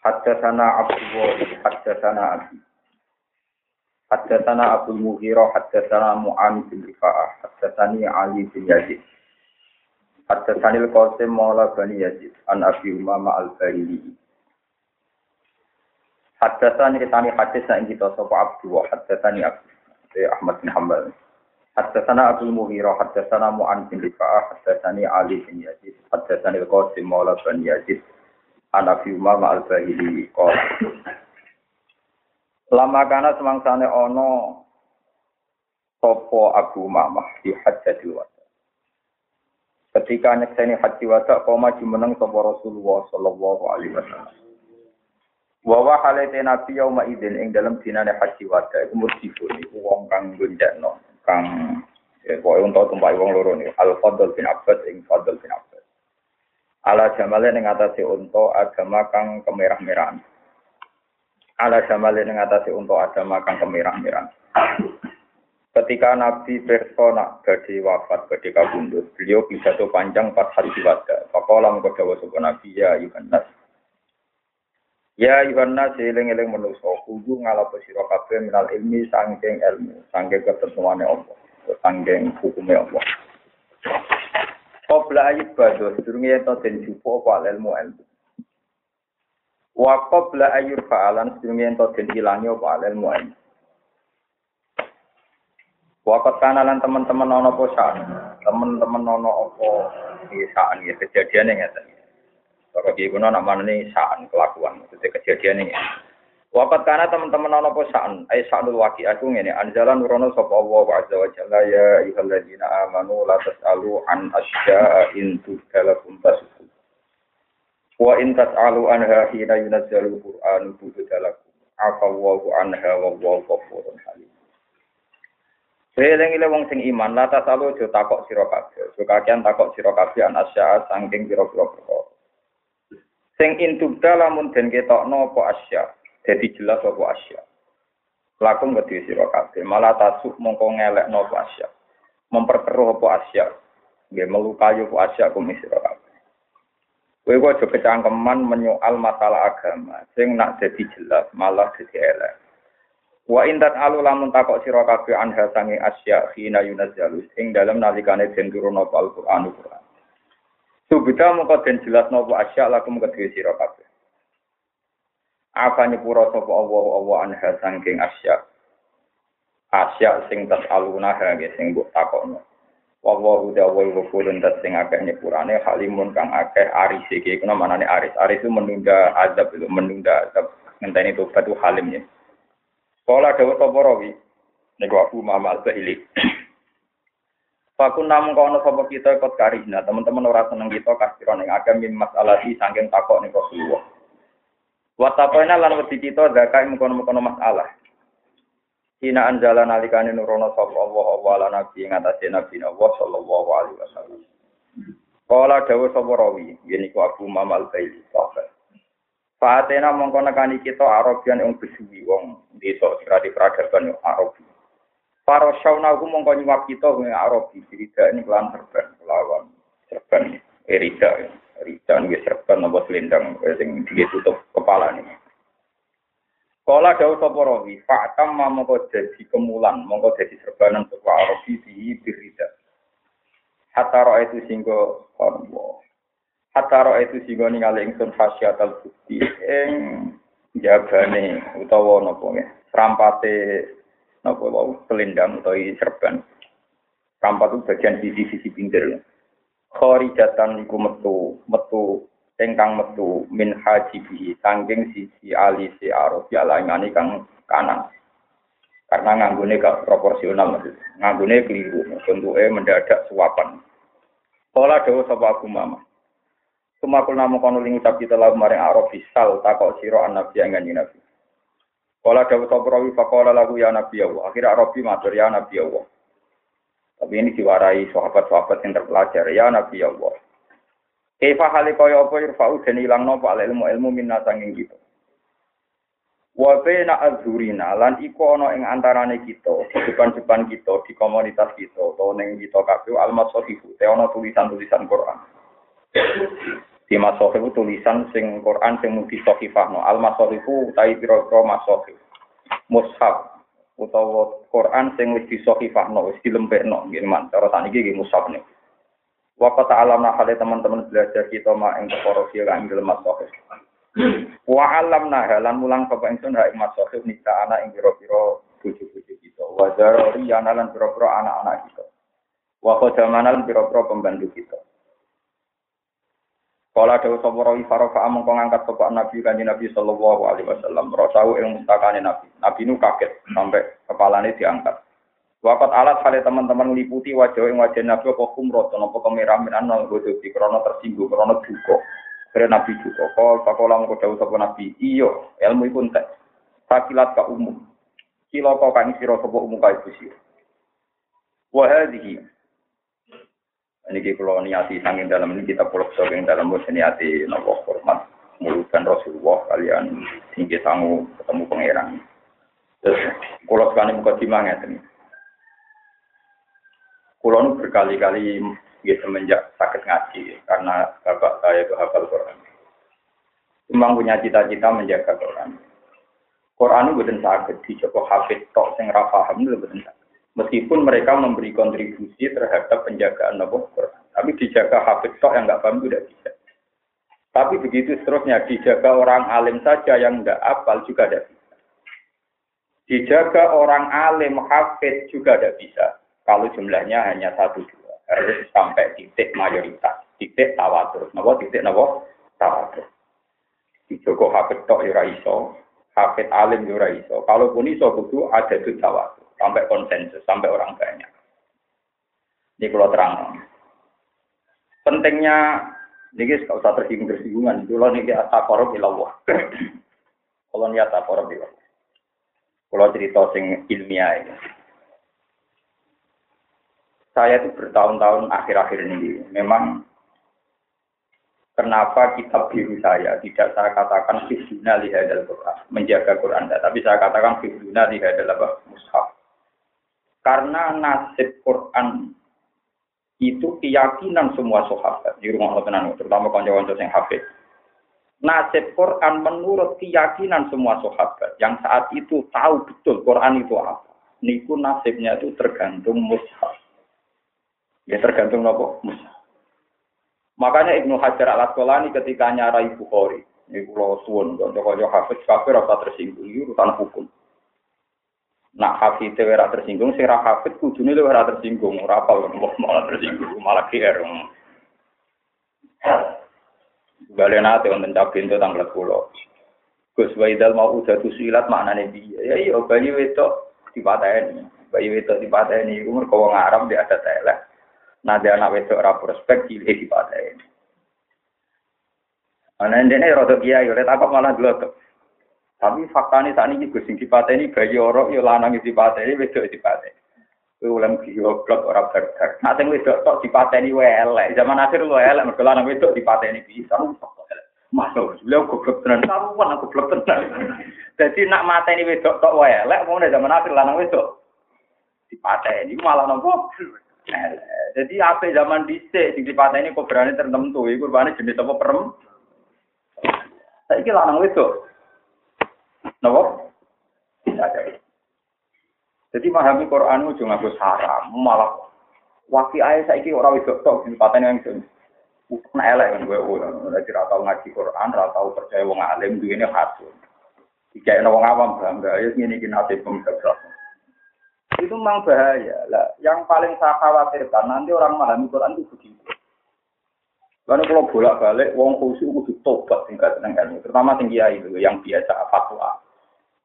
Haddatsana Abdullah haddatsana Abi Haddatsana Abdul Mughirah haddatsana Mu'an bin Rifa'ah haddatsani Ali bin Yazid Haddatsani Al-Qasim Maula Bani Yazid an Abi Umama Al-Bahili Haddatsani kitani hadis yang kita sapa Abdullah haddatsani Abu Ahmad bin Hanbal Haddatsana Abdul Mughirah haddatsana Mu'an bin Rifa'ah haddatsani Ali bin Yazid haddatsani Al-Qasim Maula Bani Yazid anak Umama al-Bahili kol. Lama kana semangsane ono sopo Abu Mamah di Hajjatul Wada. Ketika nyekseni haji wada, koma jumeneng sopo Rasulullah Sallallahu Alaihi Wasallam. Wawa halete Nabi yauma idin ing dalam dinane haji wada iku murjifun iku wong kang gonjakno kang ya pokoke untuk tumpai wong loro niku Al Fadl bin Abbas ing Fadl bin Abbas. Ala jamale ning atase unta agama kang kemerah-merahan. Ala jamale ning atase unta agama kang kemerah-merahan. Ketika Nabi persona badhe wafat badhe kabundut, beliau pidato panjang pas hari wada. Faqala mengko dawuh sapa Nabi ya Yohanes. Ya Yohanes eling-eling manusa kudu ngalapo sira kabeh minal ilmi sangking ilmu, sangking ketentuane Allah, sangking hukume Allah. Qabla ayat bado, sedurunge ento den jupo apa ilmu ilmu. Wa qabla ayur fa'alan sedurunge ento den ilangi apa ilmu ilmu. Wakat kanalan teman-teman ono apa sa'an, teman-teman ono apa di sa'an ya kejadian yang ngeten. Kalau di kuno nak mana nih sa'an kelakuan, itu kejadian ini. Wakat kana teman-teman ono apa sa'an, ay sa'anul waki aku ngene, anjalan nurono sapa Allah wa azza wa jalla ya ayyuhalladzina amanu la tas'alu an asya'a in tudalakum tasukum. Wa in tas'alu anha hina yunazzalu Qur'anu tudalakum. Afallahu anha wa wallahu ghafurun halim. Seling ile wong sing iman, la tasalu aja takok sira kabeh. Takok sira kabeh an asya saking pira-pira perkara. Sing intubda lamun den ketokno apa asya, dadi jelas apa asya. Lakum kedhe sira kabeh, malah tasuk mongko ngelekno apa asya. Memperkeruh apa asya. Nggih melukai apa asya kum sira kabeh. Kowe kok aja menyoal masalah agama, sing nak dadi jelas malah dadi elek. Wa intat alu lamun takok sira kabeh anha sange asya khina yunazzalu ing dalem nalikane den turun apa Al-Qur'an Qur'an. Subita mongko den jelas napa asya lakum kedue sira kabeh. Apa nyepura sapa Allah Allah anha sangking asya. Asya sing tas aluna ha sing mbok takokno. Wallahu ta'ala wa kulun dat sing akeh nyepurane halimun kang akeh aris iki kuna manane aris. Aris itu menunda azab itu menunda azab. Ngenteni itu halim ya. Kala dawuh sapa rawi niku aku Mama Al-Bahili. Fakun namung kono sapa kita ikut karina, teman-teman ora seneng kita kasira ning agam min masalah di saking takok ning Rasulullah. Wa tapana lan wedi kita zakai mengkono-mengkono masalah. Hina anjala nalikane nurono sapa Allah Allah lan nabi ing atase nabi Allah sallallahu alaihi wasallam. Kala dawuh sapa rawi, yen iku Abu Mama Al-Bahili. Fatena mongko nekani kita Arabian yang besuwi wong desa sira di peradaban yo Arabi. Para syauna ku mongko nyuwap kita wong Arabi dirida ini kelan serban lawan serban erida erida ini serban apa selendang sing ditutup kepala ini. Kala dawuh sapa rawi, fa'tam mongko dadi kemulan, mongko dadi serbanan sapa Arabi di dirida. Hatta itu singgo Allah. Hatta itu singgo ningali ingsun khasyatal bukti ing jagane utawa napa nggih rampate napa wau selendang utawa serban. Rampat itu bagian sisi-sisi pinggir. Khorijatan iku metu, metu ingkang metu min hajibi sangking sisi alisi arabi alangani kang kanan. Karena nganggune gak proporsional. Nganggune keliru, bentuknya mendadak suapan. Kala dawuh sapa Abu Mama. Sumakul namu kono ling ucap kita lagu maring Arabi sal takok sira an nabi yang kanjeng nabi. Kala dawuh sapa rawi lagu ya nabi Allah. Akhirnya Arabi matur ya nabi Allah. Tapi ini diwarai sahabat-sahabat yang terpelajar ya nabi Allah. Kaifa hale kaya apa irfa'u den ilang napa ilmu ilmu minna sanging kita. Wa baina azhurina lan iku ana ing antarane kita, depan-depan kita, di komunitas kita, utawa ning kita kabeh almasahifu, te ana tulisan-tulisan Quran. Di masohif tulisan sing Quran sing mudi sohifah no. Al masohifu utai piro-piro masohif. Mushaf utawa Quran sing wis disohifah no, wis dilempekno. Gini man, cara tani gini mushaf nih. Waktu alam hale teman-teman belajar kita ma ing perkara sing ing dalem masohif. Wa alam halan mulang bapak ingsun ha ing masohif nisa ana ing piro-piro bojo-bojo kita. Wa zarori lan piro-piro anak-anak kita. Wa khadamanan piro-piro pembantu kita. Kala dewa sapa rawi farofa among kong angkat sapa Nabi kanjeng Nabi sallallahu alaihi wasallam. Rasau ing mustakane Nabi. Nabi nu kaget sampai kepalanya diangkat. Wakat alat kali teman-teman meliputi wajah yang wajah Nabi apa kumrot, apa kemerahan anal bodoh di krono tersinggung, krono duko. Karena Nabi duko. Kal pakola mau jauh sapa Nabi. Iyo, ilmu itu entek. Fakilat ka umum. Kau kani siro sapa umum kai busir. Wahadihi ini kalau niati sangin dalam ini kita pulau yang dalam bos niati nopo hormat mulukan Rasulullah kalian tinggi sangu ketemu pangeran. Terus kalau sekali muka timangnya ini. Kulo berkali-kali ya semenjak sakit ngaji karena bapak saya itu hafal Quran. Memang punya cita-cita menjaga Quran. Quran itu bukan sakit, dicoba hafid tok sing rafaham itu bukan sakit. Meskipun mereka memberi kontribusi terhadap penjagaan Nabi Quran. Tapi dijaga hafid tok yang nggak paham itu tidak bisa. Tapi begitu seterusnya dijaga orang alim saja yang nggak apal juga tidak bisa. Dijaga orang alim hafid juga tidak bisa. Kalau jumlahnya hanya satu dua. Harus sampai titik mayoritas. Titik tawatur. Napa titik napa? Tawatur. Dijaga hafid tok ya iso. Hafid alim ya iso. Kalaupun iso kudu ada itu tawatur sampai konsensus, sampai orang banyak. Ini kalau terang. Pentingnya, ini gak usah tersinggung-tersinggungan. Kalau ini ataqarab ilallah. Kalau ini ataqarab ilallah. Kalau cerita sing ilmiah ini. Saya itu bertahun-tahun akhir-akhir ini memang kenapa kitab biru saya tidak saya katakan fitna lihadal Quran, menjaga Quran, tapi saya katakan fitna lihadal apa? Mushaf. Karena nasib Quran itu keyakinan semua sahabat di rumah Allah terutama kanca-kanca yang hafid. Nasib Quran menurut keyakinan semua sahabat yang saat itu tahu betul Quran itu apa. Niku nasibnya itu tergantung mushaf. Ya tergantung apa? Mushaf. Makanya Ibnu Hajar al Asqalani ketika nyarai Bukhari, ini pulau suwun, kanca-kanca hafid kafir rasa tersinggung, urusan hukum. Nak hafid ora tersinggung, sing ra hafid kudune lu ora tersinggung, ora apa malah tersinggung, malah GR. Galenate wonten cak pintu tanggal 10. Gus Waidal mau udah tusilat maknane piye? Ya iya bayi wedok dipateni. Bayi wedok dipateni iku mergo wong Arab dia ada telek. Dia anak wedok ora prospek cilik dipateni. Ana ndene rada kiai, ora tak malah dulu tapi faktanya saat ini gue sing ini bayi orang ya lanang ini wedok dipateni. Kowe ulang goblok ora berdak. Nah sing wedok tok dipateni wae elek. Zaman akhir lu elek mergo lanang wedok dipateni bisa. Masuk, beliau goblok tenan. Karuan aku goblok tenan. Jadi nak mateni wedok tok wae elek wong zaman akhir lanang wedok dipateni malah nopo. Jadi apa zaman dhisik sing dipateni kok berani tertentu iku rupane jenis apa perem. Saiki lanang wedok Nopo? Bisa jadi. Jadi memahami Quran itu cuma haram, malah wakil ayah saya ini orang itu tok paten yang itu. Bukan elek kan gue, jadi ratau ngaji Quran, ratau percaya wong alim, ini hasil. Jika wong awam bangga, ya ini kena nasib Itu memang bahaya. Lah, yang paling saya khawatirkan nanti orang memahami Quran itu begitu. Karena kalau bolak-balik, wong khusyuk itu tobat tingkat tenang terutama tinggi itu yang biasa fatwa.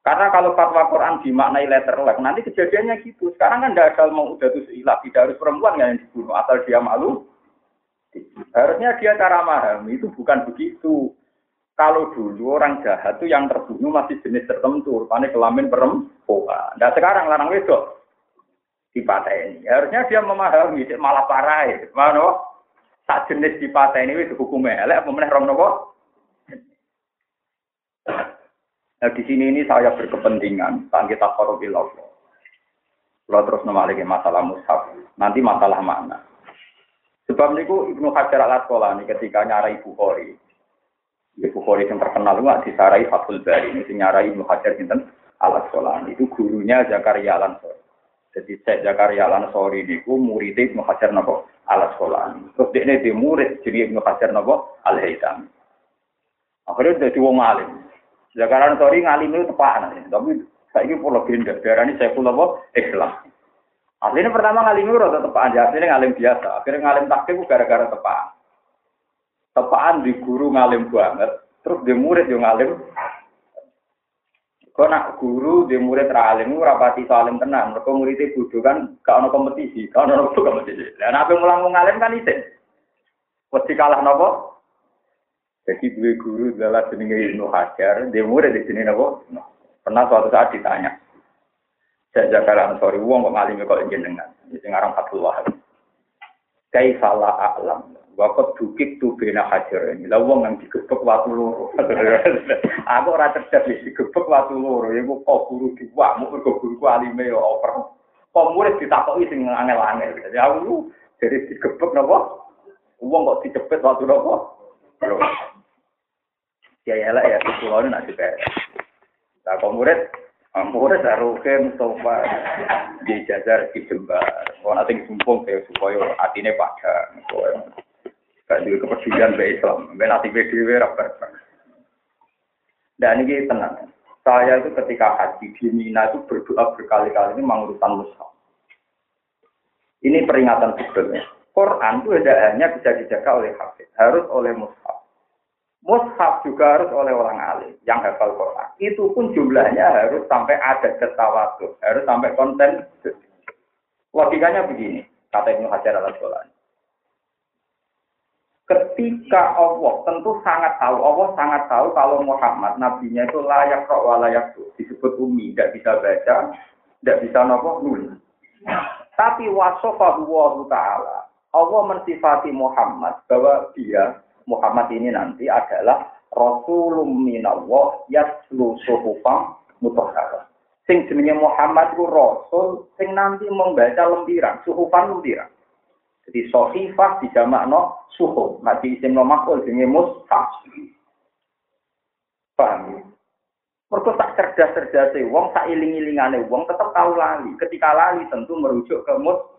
Karena kalau fatwa Quran dimaknai letter luck, nanti kejadiannya gitu. Sekarang kan tidak ada mau udah tuh ilah, tidak harus perempuan yang dibunuh, asal dia malu. Harusnya dia cara memahami itu bukan begitu. Kalau dulu orang jahat itu yang terbunuh masih jenis tertentu, rupanya kelamin perempuan. Nah sekarang larang wedok ini. Harusnya dia memahami, malah parah. Mana? Tak jenis ini itu hukumnya elek, apa meneh rom nopo? Nah di sini ini saya berkepentingan, kan kita korobil Allah. Kalau terus lagi masalah mushaf, nanti masalah mana? Sebab niku Ibnu Hajar al Asqalani ketika nyarai Bukhari. Ya Bukhari yang terkenal nggak disarai Fathul Bari ini nyarai Ibnu Hajar sinten al Asqalani itu gurunya Zakaria al Ansori. Jadi saya Zakaria al Ansori niku murid Ibnu Hajar napa al Asqalani. Terus dia ini murid jadi Ibnu Hajar napa al Haytham. Akhirnya jadi wong alim. Zakaria al Ansori ngalim itu tepakan, tapi saya ini pulau legenda. Daerah ini saya pulau apa? Islam. Aslinya pertama ngalim itu rada tepaan, ya aslinya ngalim biasa. Akhirnya ngalim takdir gara-gara tepaan. Tepaan di guru ngalim banget, terus di murid yang ngalim. Kau nak guru di murid ralim itu rapati salim tenang. Mereka muridnya bodoh kan, gak ada kompetisi, gak ada kompetisi. Dan apa yang mulang ngalim kan itu. Pasti kalah nopo. Jadi dua guru adalah jenenge Ibnu Hajar, di murid di sini nopo. Pernah suatu saat ditanya, saya jaga sorry, uang kok ngalimi kok jenengan. Ini ngarang Fatul Wahab. Salah alam. Waktu dukik tuh bena hajar ini. Lah uang yang digebek waktu loro. Aku ora cerdas digebek waktu loro. Ya kok guru diwamu kok guru alime ya over. Kok murid ditakoki sing angel-angel. Jadi aku jadi digebek napa? Uang kok dicepet waktu? Ya ya lah ya, kulo nak dipere. Nah, kok murid Murid Aruke Mustafa di jajar di jembar. Kalau nanti sumpung saya supaya hatinya pada. Gak juga kepedulian be Islam. Ben hati be dewe rapat. Dan ini tenang. Saya itu ketika haji di Mina itu berdoa berkali-kali ini mengurusan mushaf. Ini peringatan sebetulnya. Quran itu tidak hanya bisa dijaga oleh hafiz, harus oleh mushaf. Mushaf juga harus oleh orang alim yang hafal Quran. Itu pun jumlahnya harus sampai ada ketawatu, harus sampai konten. Logikanya begini, kata Ibnu Hajar al Asqalani. Ketika Allah tentu sangat tahu, Allah sangat tahu kalau Muhammad nabinya itu layak roh layak tuh disebut umi, tidak bisa baca, tidak bisa nopo nulis. Tapi wasofahu ta'ala, Allah mensifati Muhammad bahwa dia Muhammad ini nanti adalah Rasulum minallah yaslu suhufam mutahharah. Sing jenenge Muhammad itu Rasul sing nanti membaca lempiran, suhufan lempiran. Jadi sohifah dijamakno suhuf, nanti isim no makul jenenge mushaf. Paham ya? Mereka tak cerdas-cerdas wong, tak iling-ilingane wong tetap tahu lali. Ketika lali tentu merujuk ke mushaf.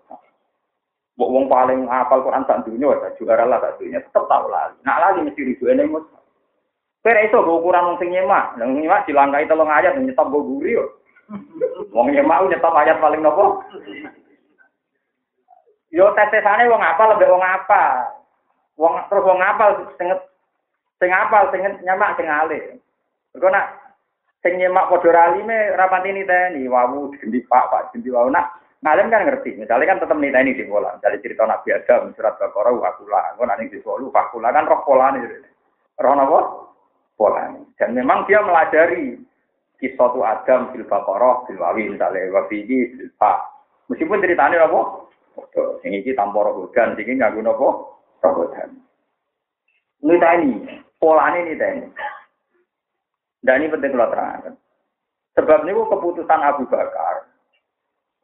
Wong paling hafal Quran sak dunia, juara lah sak dunia, tetap tahu lagi. Nak lagi mesti rujuk ini mus. Kira itu gue ukuran wong sing nyemak, nang nyemak dilangkai telung ayat nyetop gue guri yo. Wong nyemak nyetop ayat paling nopo. Yo tesesane wong apa lebih wong apa. Wong terus wong apa sing sing apa sing nyemak sing alih. Mergo nak sing nyemak padha ralime rapati niteni wawu gendi Pak Pak gendi wawu nak Ngalim kan ngerti, misalnya kan tetap nilai ini di pola. Misalnya cerita Nabi Adam, surat Baqarah, wakula. Gue nanti di solu, wakula kan roh pola ini. Roh apa? Pola. Dan memang dia melajari kisah tu Adam, fil Baqarah, fil Wawi, misalnya wafiji, fil. Meskipun ceritanya apa? Yang ini tanpa roh hudan, ini nggak guna apa? Roh hudan. Nilai ini, pola ini nilai ini. Dan ini penting kalau terangkan. Sebab ini keputusan Abu Bakar,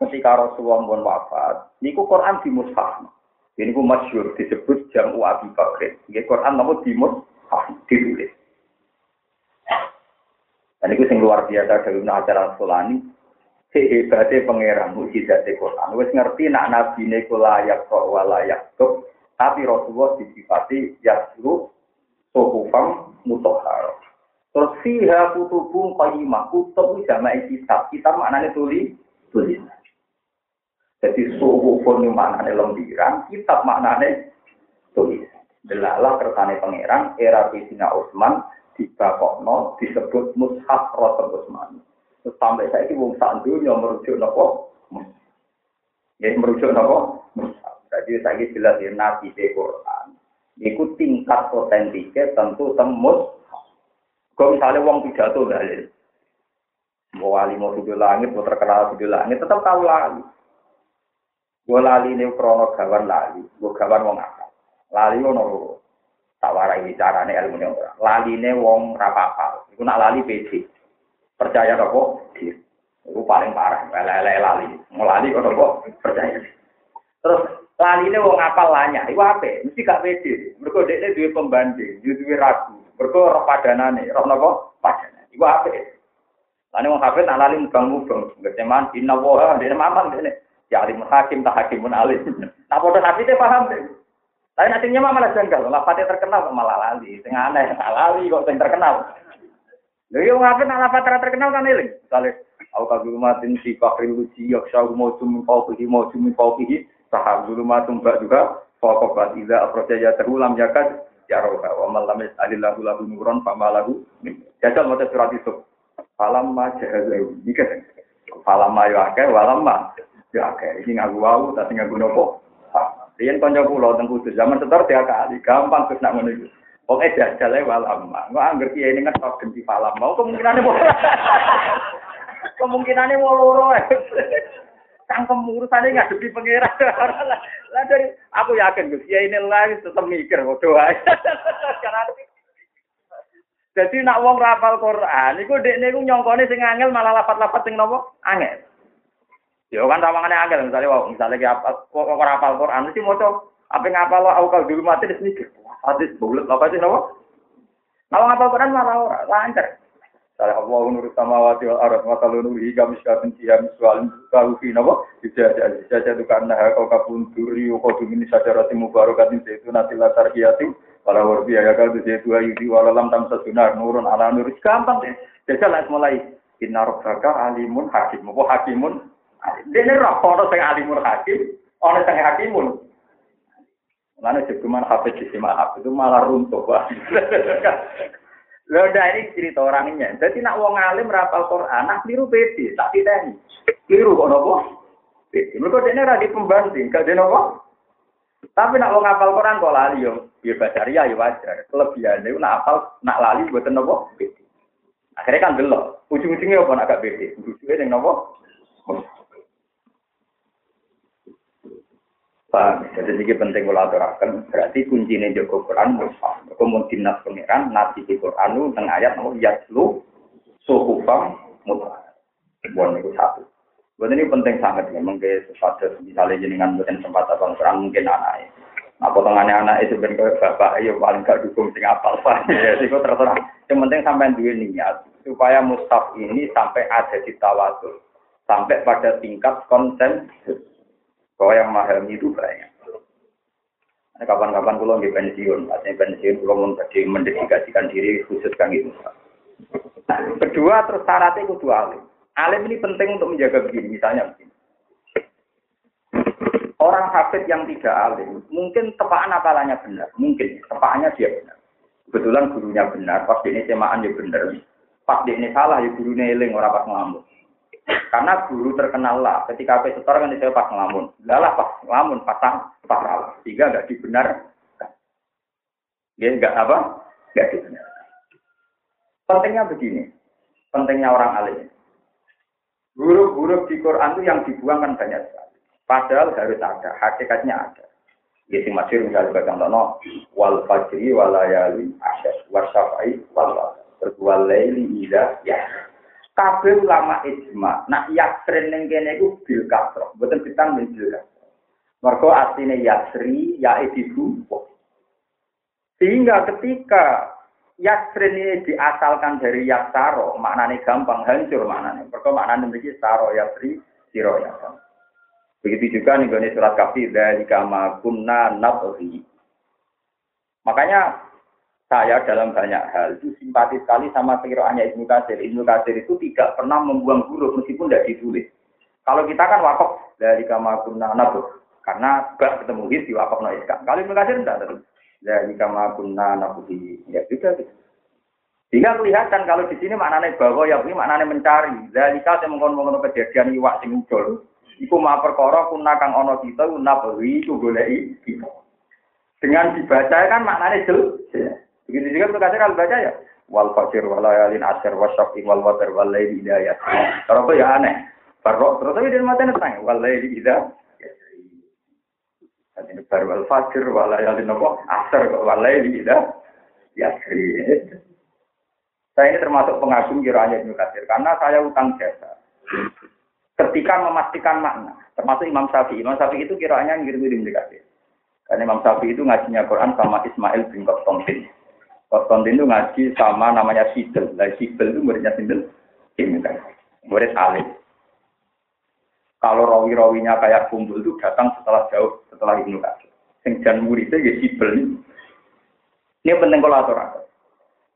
ketika Rasulullah pun wafat, niku Quran di mushaf. Ini ku masyur disebut jamu Abi Bakr. Ini Quran namun di mushaf ditulis. Dan itu yang luar biasa dari acara Sulani. Hebatnya pangeran mujizat Quran. Wes ngerti nak nabi ini layak kok walayak tuh. Tapi Rasulullah disifati yasru sohufam mutohar. Terus fiha kutubung qayyimah. Kutub jama'i kitab. Kitab maknanya tulis. Tulis. Jadi suhu pun maknanya lembiran, kitab maknanya tulis. Delalah kersane pangeran era Sayyidina Utsman dibakokno disebut mushaf Rasul Utsman. Sampai saya ini wong sak merujuk nopo? Ya merujuk nopo? Jadi saya jelas ya nabi di Quran. Iku tingkat otentiknya tentu tembus. Kalau misalnya wong pidato dalil, mau wali mau video langit, mau terkenal video langit, tetap tahu lagi. Gue lali ini krono gawan lali, gue gawan wong apa? Lali ono loro. Tak warai carane ilmu nih orang. Lali ini wong rapapal. Iku nak lali PC. Percaya apa? Dia. Iku paling parah. Lele lali. Mau lali kok percaya. Terus laline wong apal lanya, iku ape? Mesti gak pede. Mergo dekne duwe pembanding, duwe ragu. Mergo roh padanane, roh napa? Padanane. Iku ape? Lane wong hafid nak lali mubang-mubang, ngeceman inna wa dene mamang dene. Ya alim hakim tak hakimun alim. Nah padha hafidnya paham deh. Tapi nantinya malah janggal, lafate terkenal malah lali. Sing aneh, lali kok sing terkenal. Lha yo ngapa nak lafat terkenal kan eling. Misale au si fakril uji yaksha mau cumi fauqihi mau cumi fauqihi sahab zulumatun ba juga faqat idza akhraja ya terulam yakat ya roha wa man lam yasalillahu lahu nuron fama lahu jajal mote surat itu falam ma jahazu dikah falam ma yo akeh walam yo akeh iki ngaku wau tapi ngaku nopo Riyen kanca kula teng kudus zaman setor dia kali gampang terus nak ngono iku. Pokoke jajale walam ma. Engko angger kiye ini ngetok genti falam mau kemungkinane kemungkinane mau loro cangkem urusane ngadepi pangeran. Lah dari aku yakin Gus, ya ini lagi tetap mikir doa. Jadi nak wong rapal Quran, iku dekne iku nyongkone sing angel malah lapat-lapat sing napa? Angel. Ya kan rawangane angel misalnya wong misalnya ki apa kok rapal Quran mesti maca apa ngapal au kal dulu mati wis mikir. Hadis bulet apa sih napa? Kalau ngapal Quran malah lancar. Kalau Allah nurut samawati wal ardh wa kalau nuri kami sekalian siam soal kalau fi nawa tidak ada saja itu karena kau kapun turi kau tuh ini saja roti mubarakatin itu nanti latar kiatim kalau warbi ya kalau itu ayu di walalam tam sasunar nurun ala nur gampang deh jadi mulai inna rabbaka alimun hakim apa hakimun ini roh ono sing alimun hakim ono sing hakimun Lalu cuma hafid di itu malah runtuh. Lho ini cerita orangnya. Jadi nak wong alim rapal Quran, nak keliru beda, tak ditanya. Keliru kok nopo? Mereka dene ra pembanding, gak dene nopo? Tapi nak wong apal Quran kok lali yo, ya bacaria ya wajar. Kelebihan itu nak apal, nak lali buat nopo? Akhirnya kan delok. Ujung-ujungnya apa nak gak beda? Ujung-ujungnya yang nopo? Paham? Jadi ini penting kalau aturakan. Berarti kuncinya Joko Quran mushaf. Kemudian dinas pengiran, nasi di Quran itu tengah ayat nomor yaslu suhufam mutlak. Buat itu satu. Buat ini penting sangat ya. Mungkin sesuatu misalnya jenengan buatan sempat apa Quran mungkin anaknya. Nah, potongannya anak itu ben bapak, ayo paling gak dukung sing apal pak. Ya, itu terserah. Yang penting sampai dua niat supaya mushaf ini sampai ada di tawasul, sampai pada tingkat konsensus bahwa yang mahal itu banyak. Kapan-kapan pulau di pensiun, artinya pensiun pulau mau mendedikasikan diri khusus kan gitu. Nah, kedua terus syaratnya kudu alim. Alim ini penting untuk menjaga begini, misalnya begini. Orang hafid yang tidak alim, mungkin tepaan apalannya benar, mungkin tepaannya dia benar. Kebetulan gurunya benar, pasti ini semaan dia benar. Pas ini salah, ya gurunya eling orang pas ngambuk. Karena guru terkenal lah, ketika apa setor kan saya pas ngelamun. Lah pas ngelamun, pasang, pas salah. Sehingga nggak dibenar. Dia nggak apa? Nggak dibenar. Pentingnya begini, pentingnya orang alim. Guru-guru di Quran itu yang dibuang kan banyak sekali. Padahal harus ada, hakikatnya ada. Ya masyhur misalnya bagian tono wal fajri wal layali asyas wasyafai wal wal laili ida ya kabeh ulama ijma. Nak yasrin ning kene iku bil kasro mboten ditang bil kasro mergo asline yasri ya ibu. Sehingga ketika yasrin ini diasalkan dari yaksaro maknanya gampang hancur maknanya mergo maknanya memiliki saro yasri siro yasar begitu juga nih surat kafir dari kama kunna nabri makanya saya dalam banyak hal itu simpati sekali sama pikirannya Ibnu Katsir. Ibnu Katsir itu tidak pernah membuang huruf meskipun tidak ditulis. Kalau kita kan wakaf dari kama kunna nabuh. Karena gak ketemu di wakaf no Kalau Ibnu Katsir tidak terus. Dari kama kunna nabuh ya juga gitu. Sehingga kelihatan kalau di sini maknanya bahwa ya ini maknanya mencari. Dari saya mengkonon kejadian iwak sing muncul. Iku ma perkara kuna kang ana kita nabawi itu. Dengan dibaca kan maknanya jelas. Begitu juga kasih kalau baca ya. Wal fajr wal layalin asr wasyafi wal watar wal laili hidayah. Kalau itu ya aneh. Farok terus tapi dia mati nentang wal laili hidayah. Ini baru wal fajr wal layalin apa? Asr wal laili. Ya Saya ini termasuk pengagum kiranya Ibnu Katsir karena saya utang jasa. ketika memastikan makna, termasuk Imam Syafi'i. Imam Syafi'i itu kiranya ngirim-ngirim dikasih. Karena Imam Syafi'i itu ngajinya Quran sama Ismail bin Konstantin. Konstantin itu ngaji sama namanya Sidel. Nah, Sidel itu muridnya Sidel. Ini kan. Murid alim. Kalau rawi-rawinya kayak kumpul itu datang setelah jauh setelah Ibnu Katsir. Sing jan muridnya ya Sidel. Ini penting kalau aturan.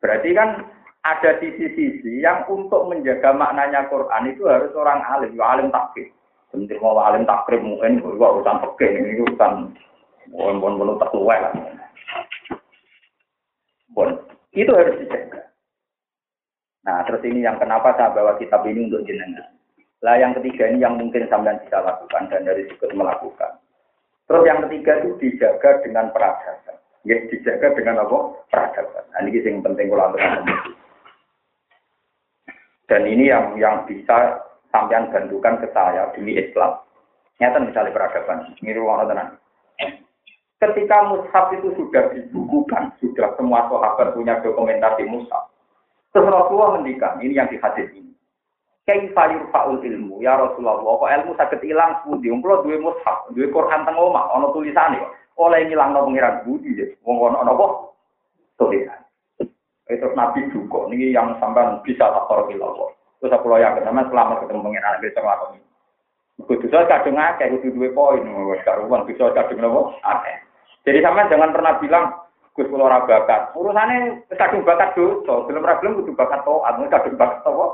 Berarti kan ada sisi-sisi yang untuk menjaga maknanya Quran itu harus orang alim, ya alim takrib. Sebenarnya mau alim takrib mungkin gua urusan peke ini urusan bon tak lah. Bon, itu harus dijaga. Nah, terus ini yang kenapa saya bawa kitab ini untuk jenengan. Lah yang ketiga ini yang mungkin sampean bisa lakukan dan dari ikut melakukan. Terus yang ketiga itu dijaga dengan peradaban. Ya, dijaga dengan apa? Peradaban. Nah, ini yang penting kalau dan ini yang yang bisa sampean bantukan ke saya demi Islam. Nyata misalnya peradaban. Ini ruang tenang. Ketika mushaf itu sudah dibukukan, sudah semua sahabat punya dokumentasi mushaf. Terus Rasulullah mendikan, ini yang di hadis ini. Kaifa yurfa'ul ilmu ya Rasulullah, kok ilmu sakit ilang pundi? Wong duwe mushaf, duwe Quran teng omah, ana tulisane oleh ngilangno pengiran budi ya. Wong ono apa? Tulisan. Itu Nabi juga, ini yang sampai bisa tak korup ilah Terus aku loyak sama selamat ketemu pengiran bisa ngelakoni. Kudu saya kadung akeh, kudu dua poin, wes karuan, bisa kadung nopo akeh. Jadi sama jangan pernah bilang, Gus ora bakat. Urusane kadung bakat dosa, belum ora belum kudu bakat taat, kadung bakat apa?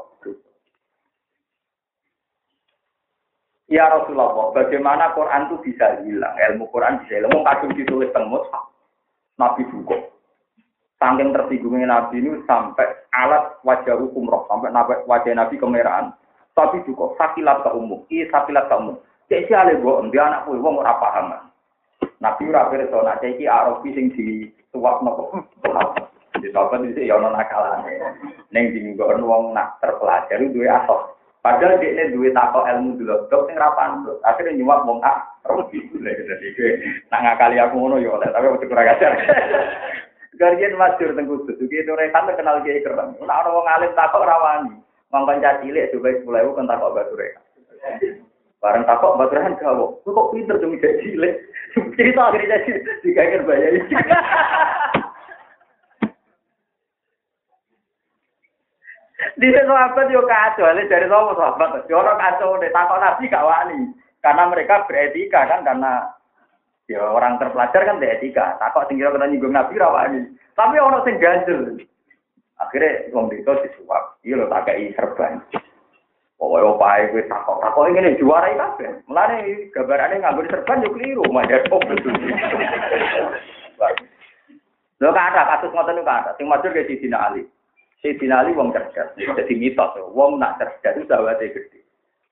Ya Rasulullah, bagaimana Quran itu bisa hilang? Ilmu Quran bisa hilang. Kadung ditulis tengmus, Nabi juga. Saking tersinggungnya Nabi ini sampai alat wajah hukum roh, sampai wajah Nabi kemerahan. Tapi juga sakilat ke umum, iya sakilat ke umum. Cek si ale gue, dia anak paham. Nabi ora pirsa, nak iki Arabi sing di suwap nopo. Di sahabat itu ya ono nakalane. Ning dinggon wong nak terpelajar duwe asos. Padahal dia ini duit ilmu dulu, dok sing rapan Akhirnya nyuap wong ah, rugi. Jadi nak ngakali aku ngono ya oleh, tapi waktu kurang ajar. Garian masyur teng kudus, iki Nurekan kenal kiai keren. Ana wong alim takok rawani, mongkon cilik coba 10000 kan takok batu reka. Bareng takok batu reka gawo. Kok pinter demi cilik. Cerita akhirnya jadi dikager bayar. Di sahabat yo kacau, dari sama sahabat. Yo orang kacau, takok nabi gak wani. Karena mereka beretika kan, karena Ya orang terpelajar kan etika. Takut tinggal kena nyinggung Nabi rawani. Tapi orang sing ganjel. Akhirnya wong itu disuap. Iya lo tak serban. Pokoknya opae gue takut. Takut ini juara kabeh. Mulane gambarannya nganggur serban yo keliru. Majar betul. Lo ada kasus ngoten itu ada. Sing matur ke Sidina Ali. Sidina Ali wong cerdas. Jadi mitos. Wong nak cerdas itu sahabatnya gede.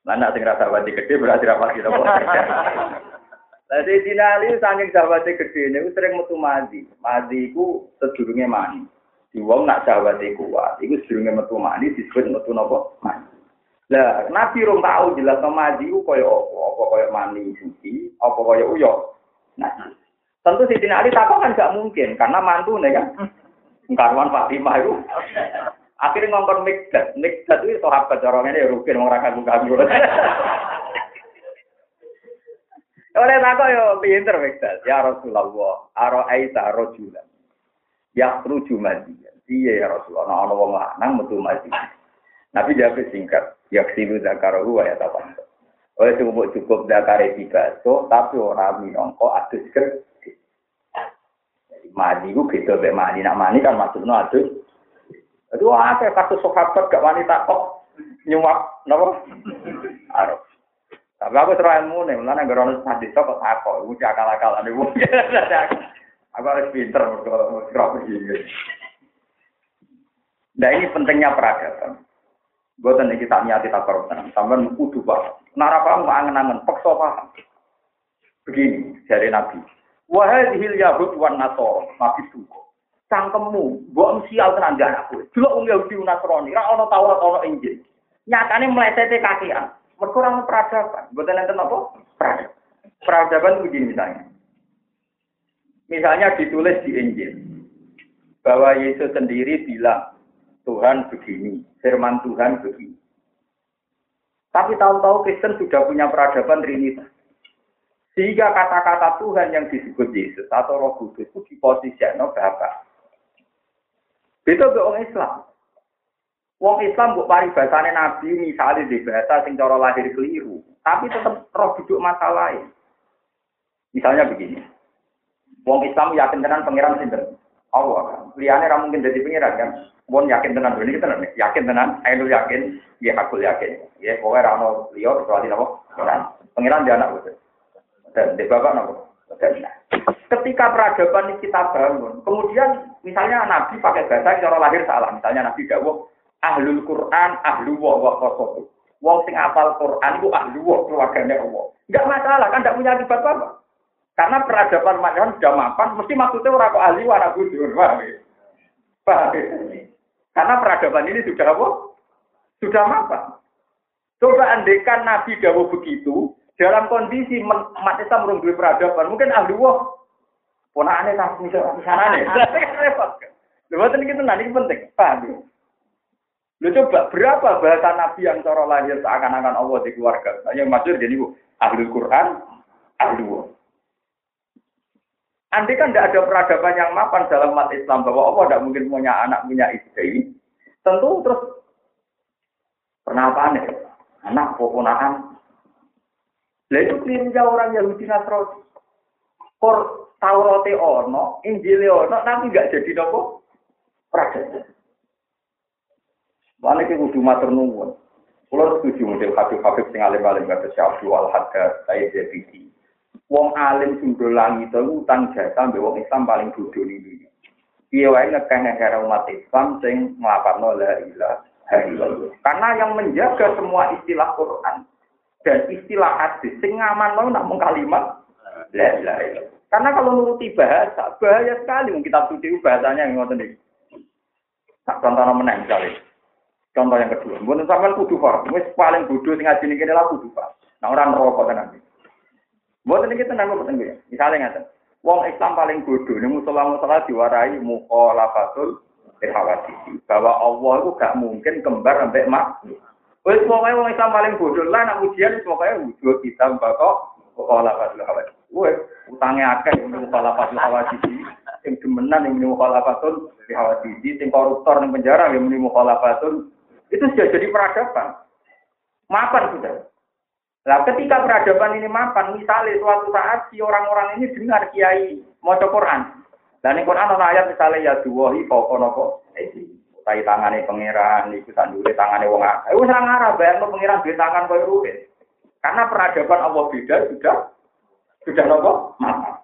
Mana sing rasa wati gede berarti rapati kita cerdas. Lah Sayyidina Ali saking sahabate gede niku sering metu mandi. Mandi iku sedurunge mani. Di wong nak sahabate kuat, iku sedurunge metu mandi disebut metu napa? Mandi. Lah Nabi rong tau jelas mandi iku kaya apa? Apa kaya mani suci, apa kaya uyo. Nah, tentu Sayyidina Ali takut kan gak mungkin karena mantu nih kan. Karwan Fatimah itu. Akhirnya ngongkon mikdat. Mikdat itu sahabat corongnya ya rugen orang kagum-kagum. Oleh takok yo pinter Wekdal. Ya Rasulullah, aro aita rajulan. Ya ruju madiyan. Iya ya Rasulullah, ana wong lanang metu mati. Nabi jawab singkat, ya silu zakarahu wa yatapan. Oleh cukup cukup zakare dibaso, tapi ora minangka adus gede. Jadi mandi ku beda mek mandi. Nak mandi kan maksudnya adus. Itu apa kasus sahabat gak wanita kok nyuap napa? Arab. Tapi aku serah ilmu nih, mulanya nggak orang hadis kok takut, aku akal-akal ada gue. Aku harus pinter, kalau begini. Nah ini pentingnya peradaban. Gue tadi kita niati tak korban, sampai kudu pak. Nara paham angen-angen, paksa paham. Begini dari Nabi. Wahai hil Yahud wan Nasor, Nabi Suko. Cangkemmu, buat sial tenan anakku. Dulu um Yahudi Nasrani, ra ono Taurat ono Injil. Nyatane melesetnya kakian. Mereka orang peradaban. Bukan nanti apa? Peradaban. Peradaban begini misalnya. Misalnya ditulis di Injil. Bahwa Yesus sendiri bilang, Tuhan begini, firman Tuhan begini. Tapi tahu-tahu Kristen sudah punya peradaban Trinitas. Sehingga kata-kata Tuhan yang disebut Yesus atau Roh Kudus itu di posisi no Bapak. Itu orang Islam. Wong Islam buat paribasane Nabi misalnya di bahasa sing cara lahir keliru, tapi tetap roh duduk masalah lain. Misalnya begini. Wong Islam yakin dengan pangeran sinten? Allah. Liane ra mungkin jadi pangeran kan. Wong yakin tenan ini tenan yakin tenan, ayo yakin, ya aku yakin. Ya pokoke ra ono liya kecuali napa? Pangeran. Pangeran dia anak betul. Dan di bapak napa? Ketika peradaban ini kita bangun, kemudian misalnya Nabi pakai bahasa cara lahir salah, misalnya Nabi Dawuh ahlul Quran, ahlu wa wa qasotu. Wong sing apal Quran itu ahlu wa keluarganya Allah. Enggak masalah, kan enggak punya akibat apa. Karena peradaban masyarakat sudah mapan, mesti maksudnya orang kok ahli wa budur. Paham ya? Paham ya? Karena peradaban ini sudah apa? Sudah mapan. Coba andekan Nabi Dawuh begitu, dalam kondisi umat Islam belum peradaban, mungkin ahli wa ponakane tak misalnya. Repot. Lha ini kita nanti penting, paham ya? Lu coba berapa bahasa Nabi yang cara lahir seakan-akan Allah di keluarga? Yang maksud jadi bu, ahli Quran, ahli Andai kan tidak ada peradaban yang mapan dalam umat Islam bahwa Allah tidak mungkin punya anak punya istri, tentu terus pernah aneh? Anak pokonakan. Lah itu kelirunya orang Yahudi Nasrani. Kor Taurate ono, Injil ono, tapi nggak jadi nopo peradaban. Mana kita kudu matur nuwun. Kulo setuju model Habib-habib sing alim-alim kata Syabdu Al-Hadda, Sayyid Zabidi. Wong alim sing dolang itu utang jasa mbek wong Islam paling bodoh ini. Iya wae ngekeh negara umat Islam sing nglapatno la ilaha. Karena yang menjaga semua istilah Quran dan istilah hadis sing ngaman namun kalimat la ilaha. Karena kalau nuruti bahasa, bahaya sekali kita suci bahasanya yang ngoten iki. Tak contoh meneh misalnya. Contoh yang kedua, mboten sampean kudu paham. Wis paling bodoh sing ngaji niki lha kudu paham. Nah ora neraka tenan. Mboten niki tenan mboten nggih. Misale ngaten. Wong Islam paling bodoh ning musola-musola diwarai mukhalafatul ihawati. Bahwa Allah itu gak mungkin kembar sampai mak. Wis pokoke wong Islam paling bodoh lah nak ujian pokoke wujud kita bakok mukhalafatul ihawati. Wes utange akeh ning mukhalafatul ihawati. Sing demenan ning mukhalafatul ihawati. Sing koruptor ning penjara yang muni mukhalafatul itu sudah jadi peradaban. Mapan sudah. Nah, ketika peradaban ini mapan, misalnya suatu saat si orang-orang ini dengar kiai mau Quran. Dan di Quran ada ayat misalnya ya duwahi pokok nopo. Tai tangane pangeran, iku sandure tangane wong akeh. Wis ora ngarah bayangno pangeran duwe tangan koyo ruwet. Karena peradaban Allah beda sudah sudah nopo mapan.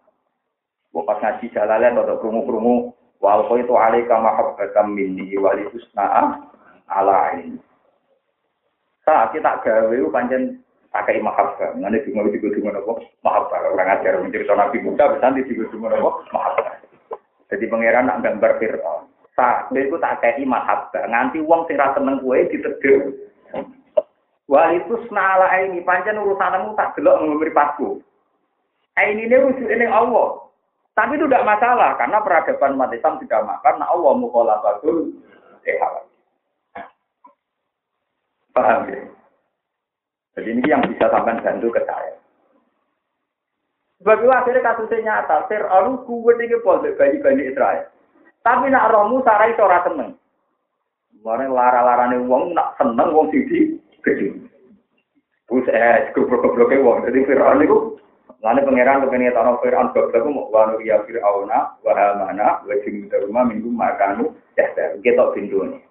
Pas ngaji jalalan atau krungu-krungu wal itu alaika mahabbatam minni wali husna'a ala ini. Saat kita gawe pancen pakai mahabbah. Nanti di mau juga cuma nopo mahabbah. Orang ajar mencerita Nabi Musa, nanti juga cuma nopo mahabbah. Jadi pangeran nak gambar Fir'aun. Saat itu tak kayak mahabbah. Nganti uang sing rasa seneng kue ditegur. Wal itu senala ini pancen urusanmu tak delok memberi paku. Ini ini rujuk ini Allah. Tapi itu tidak masalah karena peradaban umat Islam tidak makan. Nah Allah mukhalafatul sehat. Paham ya? Jadi ini yang bisa sampai bantu ke saya. Sebab itu akhirnya kasusnya nyata. Fir'aun kuwet ini polsek bagi-bagi Israel. Tapi nak romu sarai ora seneng. Kemarin lara-larane wong nak seneng wong siji gede. Terus eh goblok-gobloknya wong. Jadi Fir'aun itu Lalu pangeran kepengen tahu Fir'aun goblok mau wa nuria Fir'auna wa hamana wa rumah minggu makanu ya kita pintu ini.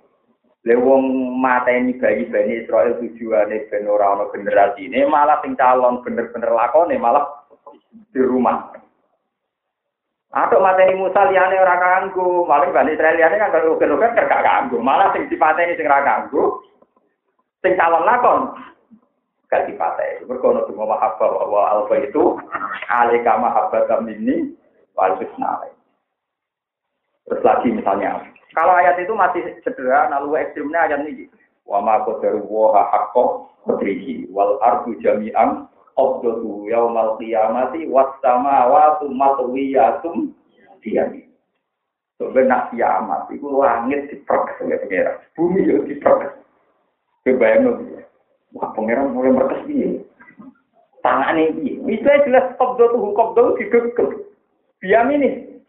Lewong mata ini bayi bani Israel tujuannya ben ora ono generasi ini malah sing calon bener-bener lakone malah di rumah. Atau mata ini Musa liane ora kanggo, malah bani Israel liane kan kalau ugen-ugen gak kanggo, malah sing dipateni sing ora kanggo, sing calon lakon gak dipateni. Mergo ono donga mahabbah wa alfa itu alika mahabbah ini wal Terus lagi misalnya kalau ayat itu masih sederhana, lalu ekstrimnya ayat ini. Wa ma qadaru wa haqqo qadrihi wal ardu jami'an qabdatu yaumal qiyamati was samawati matwiyatum diyami. Sebenarnya kiamat itu langit diproses oleh pengira. Bumi itu diproses. Kebayang ya. Wah, pangeran mulai merkes piye? Tangane piye? Istilah jelas qabdo tuh qabdo digegel. Biam ini.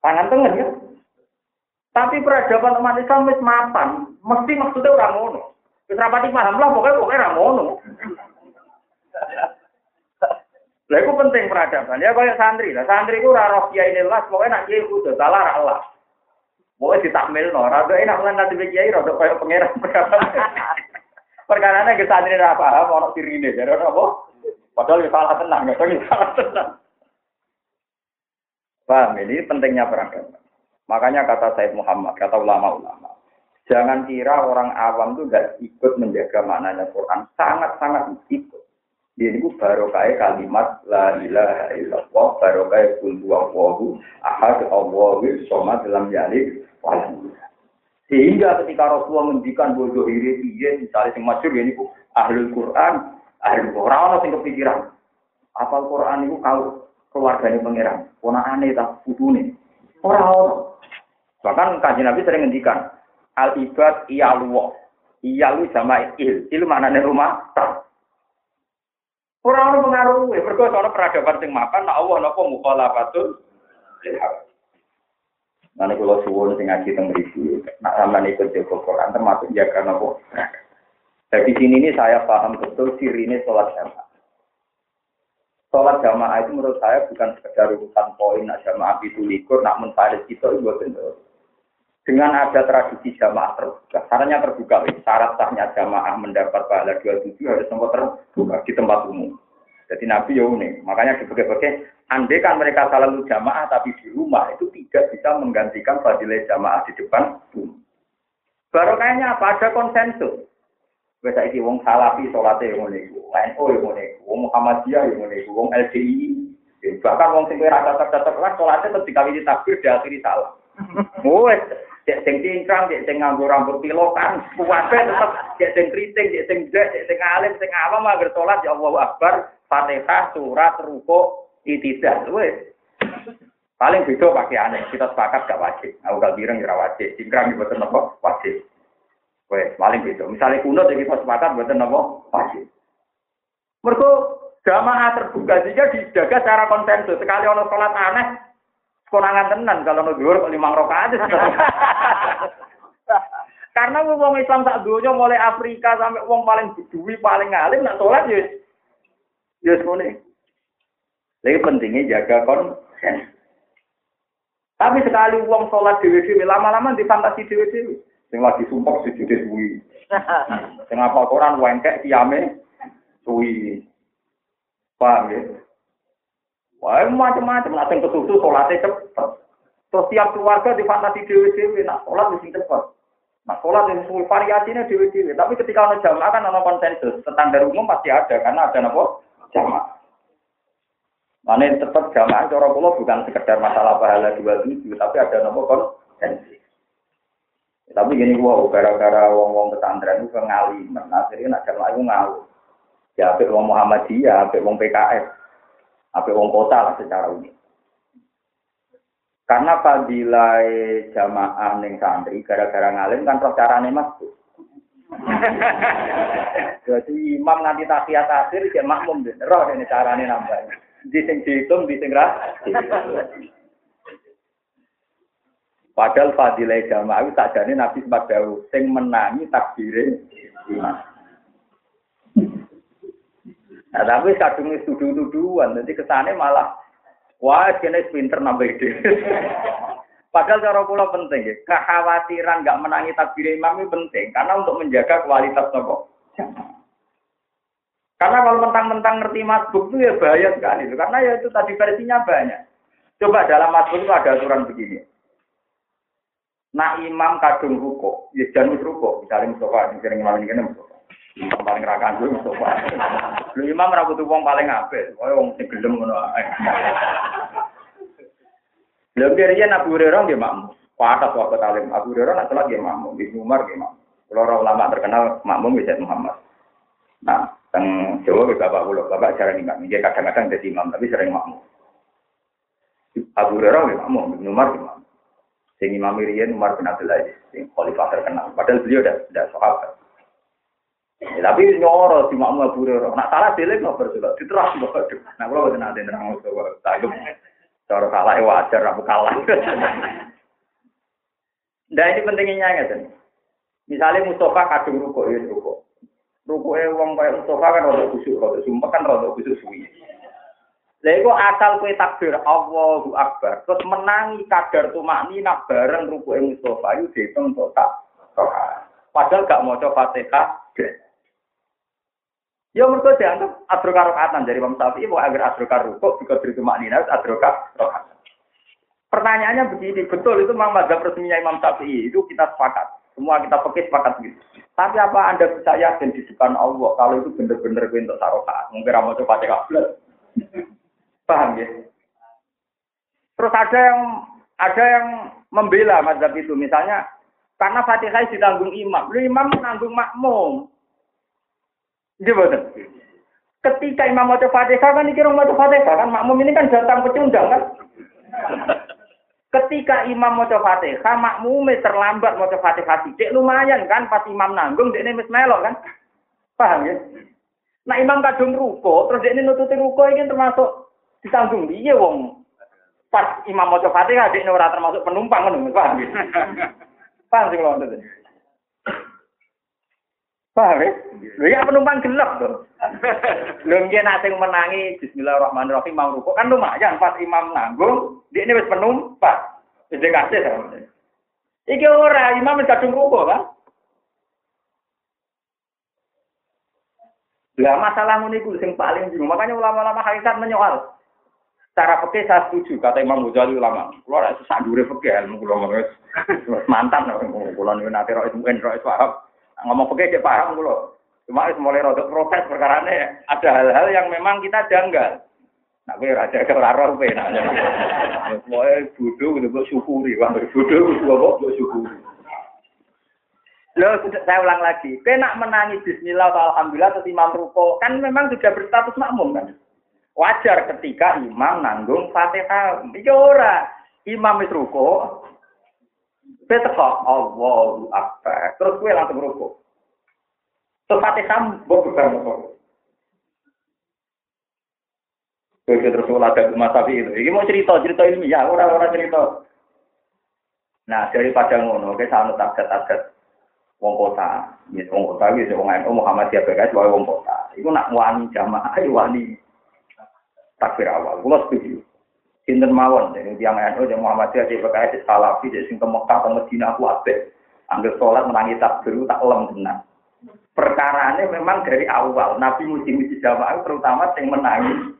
Tangan tengah ya. Tapi peradaban umat Islam wis mapan, mesti maksudnya orang ngono. Wis rapati paham lah pokoknya pokoknya orang ngono. Lah itu penting peradaban. Ya kayak santri lah. Santri itu ora roh kiai las, pokoknya nak kiai kudu salah ra Allah. Pokoknya ditakmil no. Rada enak lan nanti kiai rada kayak pangeran. Perkarane ke santri ra paham ono sirine. Jadi apa? Padahal ya salah tenang, ya salah tenang. Paham, ini pentingnya peradaban. Makanya kata Said Muhammad, kata ulama-ulama, jangan kira orang awam itu gak ikut menjaga maknanya Quran. Sangat-sangat ikut. Ini itu barokai kalimat la ilaha illallah, barokai kul huwallahu ahad Allahu somad dalam yalik walam. Sehingga ketika Rasulullah mendikan bodoh iri piye misalnya sing masyhur ini bu ahlul Quran, ahlul Quran sing kepikiran. Apal Quran itu kau keluarganya pangeran, aneh tak putune. Orang Bahkan kajian Nabi sering ngendikan al ibad iyalu. Iyalu sama il. Il mana nih rumah tak. Orang orang pengaruh ya berkau soal peradaban sing makan nak Allah nopo mukhalafatul Nanti kalau suwon sing ngaji teng mriki, nak sampean ikut jaga Quran termasuk jaga nopo. Di sini ini saya paham betul sirine sholat jamaah. Sholat jamaah itu menurut saya bukan sekedar urusan poin, nak jamaah itu likur, nak menfaris itu itu benar dengan ada tradisi jamaah terbuka. Caranya terbuka, syarat sahnya jamaah mendapat pahala 27 harus tempat terbuka di tempat umum. Jadi Nabi ya unik, makanya dipakai-pakai, andai kan mereka selalu jamaah tapi di rumah itu tidak bisa menggantikan fadilah jamaah di depan umum. Baru kayaknya apa? Ada konsensus. Wes saiki wong Salafi salate yang ngene iku, NU yang ngene iku, wong Muhammadiyah yang ngene iku, wong LDI. Bahkan wong sing ora cocok-cocok lah salate terus dikawini takbir diakhiri salah. Wes cek sing cingkrang, cek sing nganggo rambut pilokan, kuwabe tetep cek sing kriting, cek sing jek, cek sing alim, sing awam agar salat ya Allahu Akbar, Fatihah, surat, ruko, itidah, wes. Paling beda pakaiannya, kita sepakat gak wajib. Aku gak bireng ya wajib, cingkrang ya betul nopo wajib. Wes, paling beda. Misalnya kunut ya kita sepakat betul nopo wajib. Mereka jamaah terbuka jika dijaga secara konsensus. Sekali orang sholat aneh, konangan tenan kalau nu dhuwur kok limang rakaat. Karena wong Islam tak dunia mulai Afrika sampai wong paling duwi paling alim nak sholat ya ya semuanya. Lagi pentingnya jaga konsen. Tapi sekali uang sholat dewi-dewi lama-lama di fantasi dewi-dewi. Sing lagi sumpah sujud suwi. Sing apa Quran wengkek kiame suwi. Paham ya? Wah, macam-macam lah yang kesusu sholatnya cepet. Terus tiap keluarga di fantasi dewi-dewi, nak sholat mesti cepet. Nah, sholat yang semua variasinya dewi-dewi. Tapi ketika ada jamaah kan ada konsensus. Standar umum pasti ada, karena ada apa? Jamaah. Mana yang tetap jamaah, cara pulau bukan sekedar masalah pahala dua tujuh, tapi ada apa konsensus. Tapi gini wow, gara-gara wong-wong pesantren itu pengaliman, akhirnya nak jamaah itu ngalu. Ya, apik wong Muhammadiyah, apik wong PKS apa wong kota lah secara umum. Karena fadilah jamaah ning santri gara-gara ngalim kan roh carane masuk. Jadi imam nanti tahiyat akhir dia makmum deh. Roh ini carane nambah. Di sing dihitung, di sing Padahal fadilah jamaah itu tak jadi Nabi jauh. Sing menangi takdirin imam. Nah, tapi kadung itu tuduh-tuduhan, nanti kesannya malah wah kene pinter nambah ide. Padahal cara kula penting ya, kekhawatiran nggak menangi takbir imam itu penting karena untuk menjaga kualitas nopo. Karena kalau mentang-mentang ngerti masbuk itu ya bahaya sekali itu, karena ya itu tadi versinya banyak. Coba dalam masbuk itu ada aturan begini. Nah imam kadung ruko, ya jangan ruko, misalnya Mustafa, misalnya imam ini Mustafa. Imam paling rakan gue Mustafa. Lu imam ra wong paling apik, kowe wong sing gelem ngono ae. Lha kiriyen Abu Hurairah nggih makmum. Pakat waktu talim Abu Hurairah nak salat nggih makmum, di Umar nggih makmum. Kalau ulama terkenal makmum bisa Muhammad. Nah, teng Jawa ke bapak kula, bapak jarang imam. Dia kadang-kadang jadi imam, tapi sering makmum. Abu Hurairah nggih makmum, Ibnu Umar nggih makmum. Sing Imam Umar bin Abdul Aziz, sing khalifah terkenal. Padahal beliau sudah sudah sahabat. Tapi nyoro di makmu Abu Hurairah. Nak salah dhewe ngoper juga diterang kok. Nah kula boten nate nerang kok. Tagem. Cara salah ya wajar aku kalah. Nah ini pentingnya ngeten. Misalnya Mustafa kadung rukuk ya rukuk. Rukuke wong kaya Mustafa kan rada kusuk, rada sumpah kan rada kusuk suwi. Lha iku asal kowe takbir Allahu Akbar, terus menangi kadar tumakni nak bareng rukuke Mustafa itu dihitung total. Padahal gak maca Fatihah. Ya mergo dianggap adroka rakaatan dari Imam Syafi'i mau agar adroka rukuk juga beri tumaknina adroka rakaatan. Pertanyaannya begini, betul itu memang mazhab resminya Imam Syafi'i, itu kita sepakat. Semua kita pakai sepakat gitu. Tapi apa Anda bisa yakin di depan Allah kalau itu benar-benar untuk sarokat? Mungkin ramu coba cek Paham ya? Terus ada yang ada yang membela mazhab itu, misalnya karena Fatihah ditanggung imam, lu imam menanggung makmum. Gimana? Ketika imam mau Fatihah kan dikira mau Fatihah kan makmum ini kan datang pecundang kan? Ketika imam mau Fatihah, makmume terlambat mau Fatihah sidik lumayan kan pas imam nanggung dia ini melok kan? Paham ya? Nah imam kadung ruko, terus ini nututi ruko ini termasuk ditanggung dia wong. Pas imam mau Fatihah dia ora termasuk penumpang kan? Paham ya? Paham sih kalau Paham ya? Lho ya penumpang gelap tuh. Lho nggih nak sing menangi bismillahirrahmanirrahim mau rukuk kan lumayan pas imam nanggung, dia ini wis penumpang. Wis kasih sama. Iki ora imam wis kadung rukuk kan? Lah masalah ngono iku sing paling bingung. Makanya ulama-ulama hakikat menyoal. Cara fikih saya setuju kata Imam Ghazali ulama. Kulo ora sesak dure fikih ilmu kulo mantan kulo niku nate ro mungkin ro paham ngomong pakai dia paham loh. Cuma mulai rodok protes perkara ada hal-hal yang memang kita janggal. Nah, gue raja ke laror gue nanya. Semuanya bodoh gitu, gue syukuri. Wah, bodoh, gue gue syukuri. Loh, saya ulang lagi. Gue nak menangi Bismillah atau Alhamdulillah atau Imam Ruko, kan memang sudah berstatus makmum kan. Wajar ketika imam nanggung fatihah. Ora. Imam itu ruko, Kowe teko Allahu Akbar. Terus kowe langsung rukuk. Fatihah mbok beban kok. Kowe terus ulah ada Mas Safi itu. Iki mau cerita, cerita ilmiah, ora-ora cerita. Nah, daripada ngono, kita sanut target-target wong kota. Ya wong kota iki wong NU Muhammadiyah PKS wae wong kota. Iku nak wani jamaah wani takbir awal. Kula setuju. Sinten mawon, jadi tiang NU, yang Muhammadiyah, di PKS, Salafi, di sing ke Mekah, ke Medina, aku abe. Ambil sholat, menangi takbir, tak lem benar. Perkaranya memang dari awal, Nabi muji-muji jamaah, terutama yang menangis.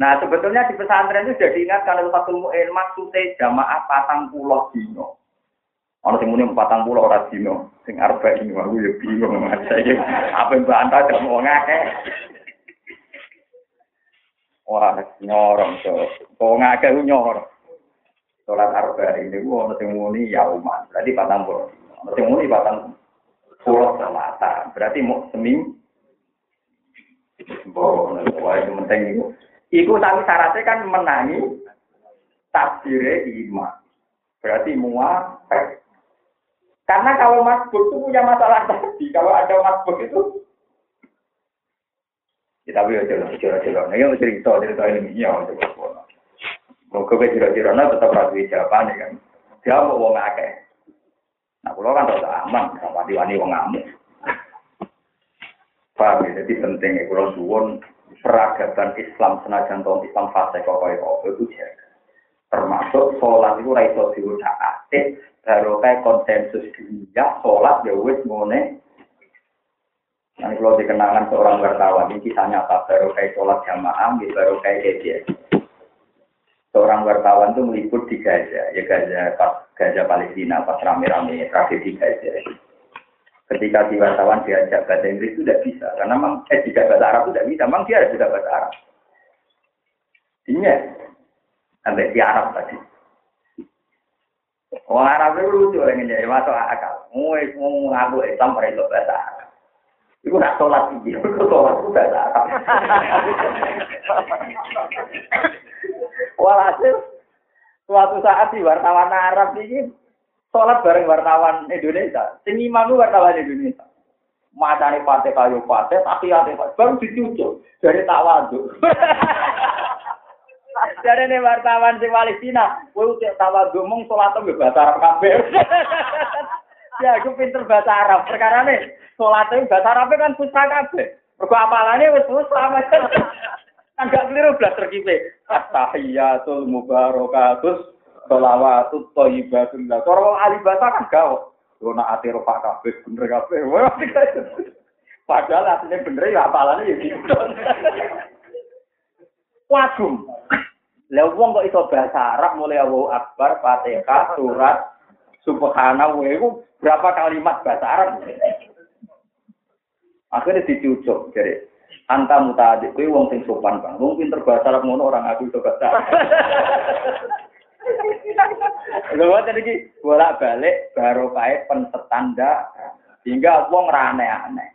Nah, sebetulnya di pesantren itu sudah diingatkan oleh satu Mu'in, maksudnya jamaah patang pulau dino. Orang sing muni patang pulau orang dino, sing arba ini, aku ya bingung, apa yang bantah, mau ngake. Wah, nyorong so. Kok ngake nyorong. Sholat arba ini ku ono sing muni yauman. Berarti patang puluh. Ono sing muni patang puluh selatan. Berarti mau seming. Boh, wah itu penting itu. Iku tapi syaratnya kan menangi takbire iman. Berarti muat. Karena kalau masbuk itu punya masalah tadi. Kalau ada masbuk itu ya, tapi jelas jelas jelas. Nah, yang cerita cerita ilmiah untuk sekolah. Mau ke cerita cerita tetap rapi jawaban kan. Dia mau akeh. Nah, kalau kan rasa aman, sama diwani wong ngamuk. Paham ya? Jadi penting ya, suwon peradaban Islam senajan tahun Islam fase kok kaya itu jaga. Termasuk sholat itu raiso diucapake, baru kayak konsensus dunia, sholat ya wis ngene Nanti kalau dikenangan seorang wartawan, ini kisahnya apa? Baru kayak sholat jamaah, baru kayak kejadian. Seorang wartawan itu meliput di Gaza, ya Gaza pas Gaza Palestina, pas rame-rame tragedi Gaza. Ketika di wartawan diajak bahasa Inggris itu tidak bisa, karena memang eh tidak bahasa Arab itu tidak bisa, memang dia bisa bahasa Arab. Ini sampai di Arab tadi. Orang Arab itu lucu orang ini, masuk akal. Mau ngaku Islam pada bahasa Arab. Iku nak sholat iki, iku sholat ku bahasa Arab. Walhasil suatu saat di wartawan Arab ini sholat bareng wartawan Indonesia. Sing imam wartawan Indonesia. Macane pate kayu pate, tapi ate baru dicucuk dari tawaduk. Dari ini wartawan di Palestina, kowe utek tawaduk mung salat bahasa Arab kabeh. Ya, aku pinter bahasa Arab. Perkara nih, sholat itu bahasa Arab kan susah kabeh. Mergo apalane wis susah. Kan gak keliru blas terkipe. At-tahiyatul mubarakatus sholawatut thayyibatun. Lah cara wong bahasa kan gawok. Yo nak ati ropak kabeh bener kabeh. Padahal aslinya bener ya apalane ya gitu. Wagum. Lah kok iso bahasa Arab mulai Allahu Akbar, Fatihah, surat Subhanallah itu berapa kalimat bahasa Arab? Akhirnya dicucuk jadi anta mutadik kuwi wong sing sopan Bang. Wong pinter bahasa Arab ngono orang aku iso bahasa. Lha tadi iki bolak-balik baru kae pensetanda sehingga wong ra aneh-aneh.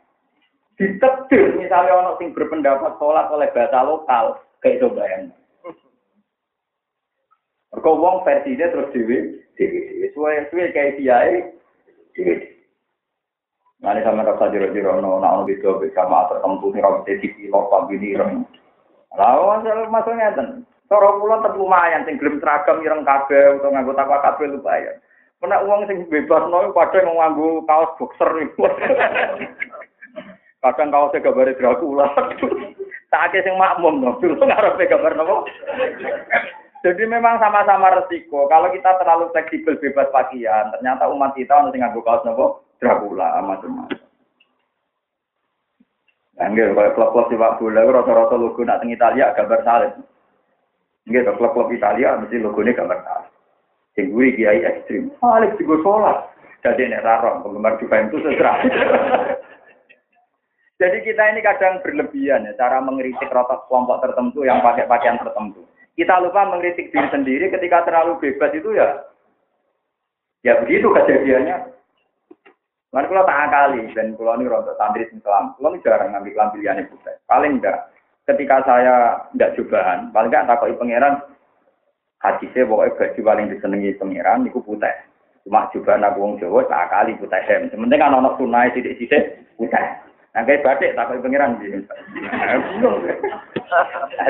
Ditetir misalnya orang sing berpendapat sholat oleh bahasa lokal kayak itu. Mergo wong versinya terus dhewe dhewe suwe-suwe kayak piye dhewe. Nanti sama rasa jero-jero no, nah ono gitu sama tertentu nih rambut TV lo pagi nih rem. Lalu masuk masuknya ten. Cara kula tetep lumayan sing gelem seragam ireng kabeh utawa nganggo takwa kabeh lumayan. Kena uang sing bebas no padha nganggo kaos boxer iku. Kadang kaosnya gambar Dracula. Tak sing makmum no, dulu ngarepe gambar nopo. Jadi memang sama-sama resiko. Kalau kita terlalu fleksibel bebas pakaian, ternyata umat kita harus nganggo kaos nopo Dracula macam-macam. Enggak, kalau klub-klub sepak bola, rata-rata logo nak teng Italia gambar salib. Enggak, klub-klub Italia mesti logonya gambar salib. Sing kiai ekstrim. Salib juga sholat. Jadi nek rarong penggemar Juventus seserah. Jadi kita ini kadang berlebihan ya, cara mengkritik rotok kelompok tertentu yang pakai pakaian tertentu. Kita lupa mengkritik diri sendiri ketika terlalu bebas itu ya, ya begitu kejadiannya. Kan kalau tak akali dan kalau ini rontok santri Islam, kalau jarang ngambil kelampilan itu. Paling enggak, ketika saya enggak cobaan, paling enggak takoi pangeran, hadisnya pokoknya baju paling disenangi pangeran, itu putih. Cuma cobaan aku wong Jawa tak akali putih hem. Sementing kan anak sunai sidik-sidik putih. Nah, kayak batik tak koi pangeran gitu.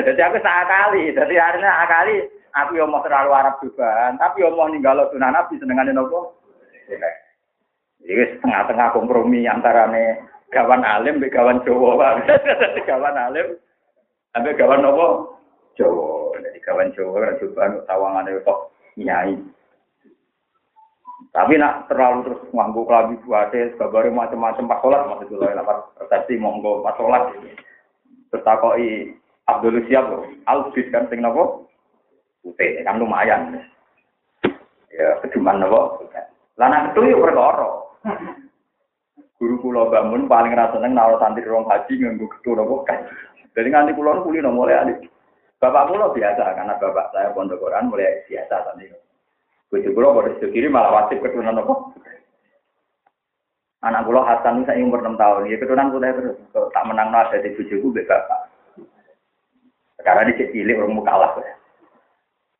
Jadi aku tak akali, jadi akhirnya akali aku yang mau terlalu Arab cobaan, tapi yang mau ninggal sunan nabi senengannya nopo. Jadi setengah-tengah kompromi antara nih gawan alim, be gawan Jawa, gawan alim, sampai gawan nopo Jawa. Jadi gawan Jawa kan coba tawangan itu kok nyai. Tapi nak terlalu terus nganggu kelabi buate, kabare macam-macam pas sholat maksud dulu ya pas resepsi monggo pas sholat. Terus Abdul Siap loh, Albit kan sing nopo putih kan lumayan. Ya keduman nopo. Lana itu yuk. Guru kula bangun paling rasa seneng naruh santri rong haji nganggo gedung nopo kan. Jadi nganti kula kuli no mulai alik. Bapak kula biasa karena bapak saya pondok Quran mulai biasa santri. Bojo kula pada sisi kiri malah wajib keturunan nopo. Anak kula Hasan saya umur 6 tahun, ya keturunan kula terus tak menang nada di bojoku mbek bapak. Karena di cilik orang kalah.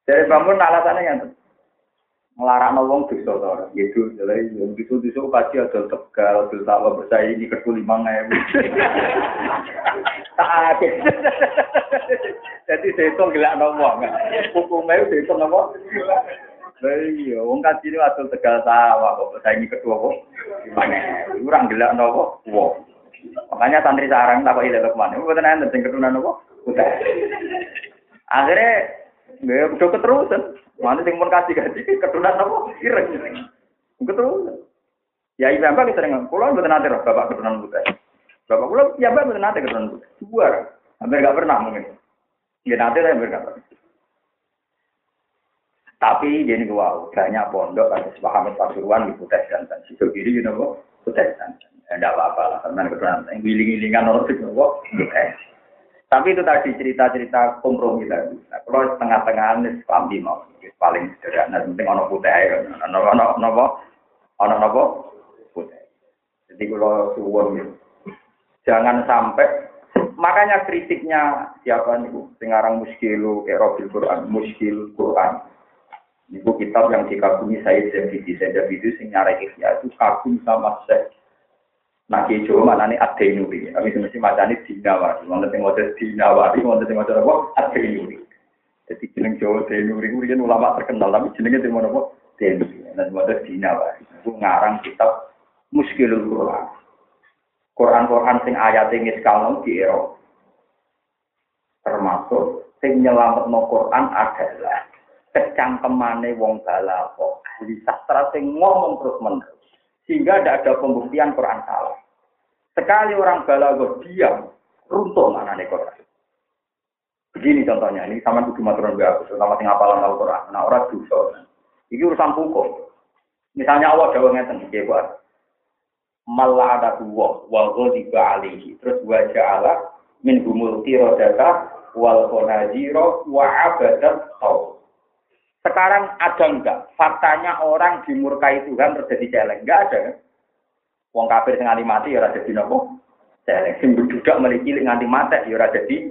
Dari bangun alasannya yang melarang wong dosa to. Gitu, jadi yang gitu dosa kaji ada tegal, dosa apa ini kedua lima ewu. Tak Jadi sehitung gila ngomong. Hukumnya itu sehitung apa? Iya, wong kaji ini ada tegal sawah, kok bersaing kedua kok. Ewu. Kurang gila nopo. Wow. Makanya santri sarang tak kok. Ini bukan enten sing keturunan apa? Udah. Akhirnya, nggak udah keterusan. Mana sing pun kasih gaji keturunan apa? Ireng. Keterusan. Ya iya bapak kita dengan pulau betul nanti bapak keturunan buta. Bapak pulau ya bapak betul nanti keturunan buta. Dua, hampir nggak pernah mungkin. Ya nanti hampir nggak pernah. Tapi jadi gua banyak pondok ada sepahaman pasuruan di Kutai dan sisi kiri you know Kutai dan tidak apa-apa lah karena yang giling-gilingan orang itu kok tapi itu tadi cerita-cerita kompromi tadi. Nah, kalau tengah-tengah ini paham mau paling sederhana penting ono putih ya. Ono ono nopo ono nopo putih jadi kalau suwon jangan sampai. Makanya kritiknya siapa nih sekarang muskilu kayak Robil Quran muskil Quran itu kitab yang dikagumi saya jadi saya itu sing nyarek itu kagum sama saya Nah, kijo mana nih adenuri. Tapi mesti macam ini dinawari. Mau nanti mau dinawari, mau nanti mau apa? Adenuri. Jadi jeneng Jawa Denuri itu kan ulama terkenal, tapi jenengnya di mana kok Denuri. Nah, mau dinawari. Itu ngarang kitab Muskilul Quran. Quran-Quran sing ayat ini sekarang di Eropa. Termasuk sing nyelamat no Quran adalah kecangkemane wong balako. Ahli sastra sing ngomong terus menerus. Sehingga tidak ada pembuktian Quran salah. Sekali orang balago diam, runtuh mana nih Quran. Begini contohnya, ini sama kudu maturan aku, terutama sing apalan Al-Quran. Nah, orang dosa. Ini urusan hukum. Misalnya Allah jawab ngeten iki buat malah ada dua wal ghadiba alihi terus wa ja'ala min humul qiradata wal qanajiro wa abadat Sekarang ada enggak faktanya orang dimurkai Tuhan terjadi celeng? Enggak ada. Wong kafir sing nganti mati ya ora dadi napa? Celeng sing budak memiliki nganti mati ya ora dadi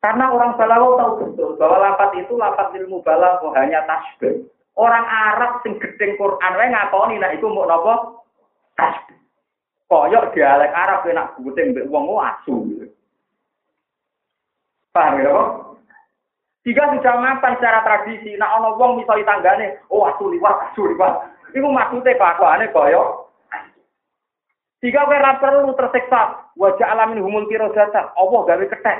karena orang balawo tahu betul bahwa lapat itu lapat ilmu balawo hanya tasbih. Orang Arab sing gedeng Quran wae ngakoni nek iku mau napa? Tasbih. Koyok dialek Arab enak guting mbek wong asu. Paham ya kok? Jika sudah mapan secara tradisi, nak ono wong misalnya tanggane, oh asu liwat, asu liwat. Iku maksudnya kelakuannya koyo. Jika ora perlu tersiksa, wajah alamin humul data, Allah gawe ketek.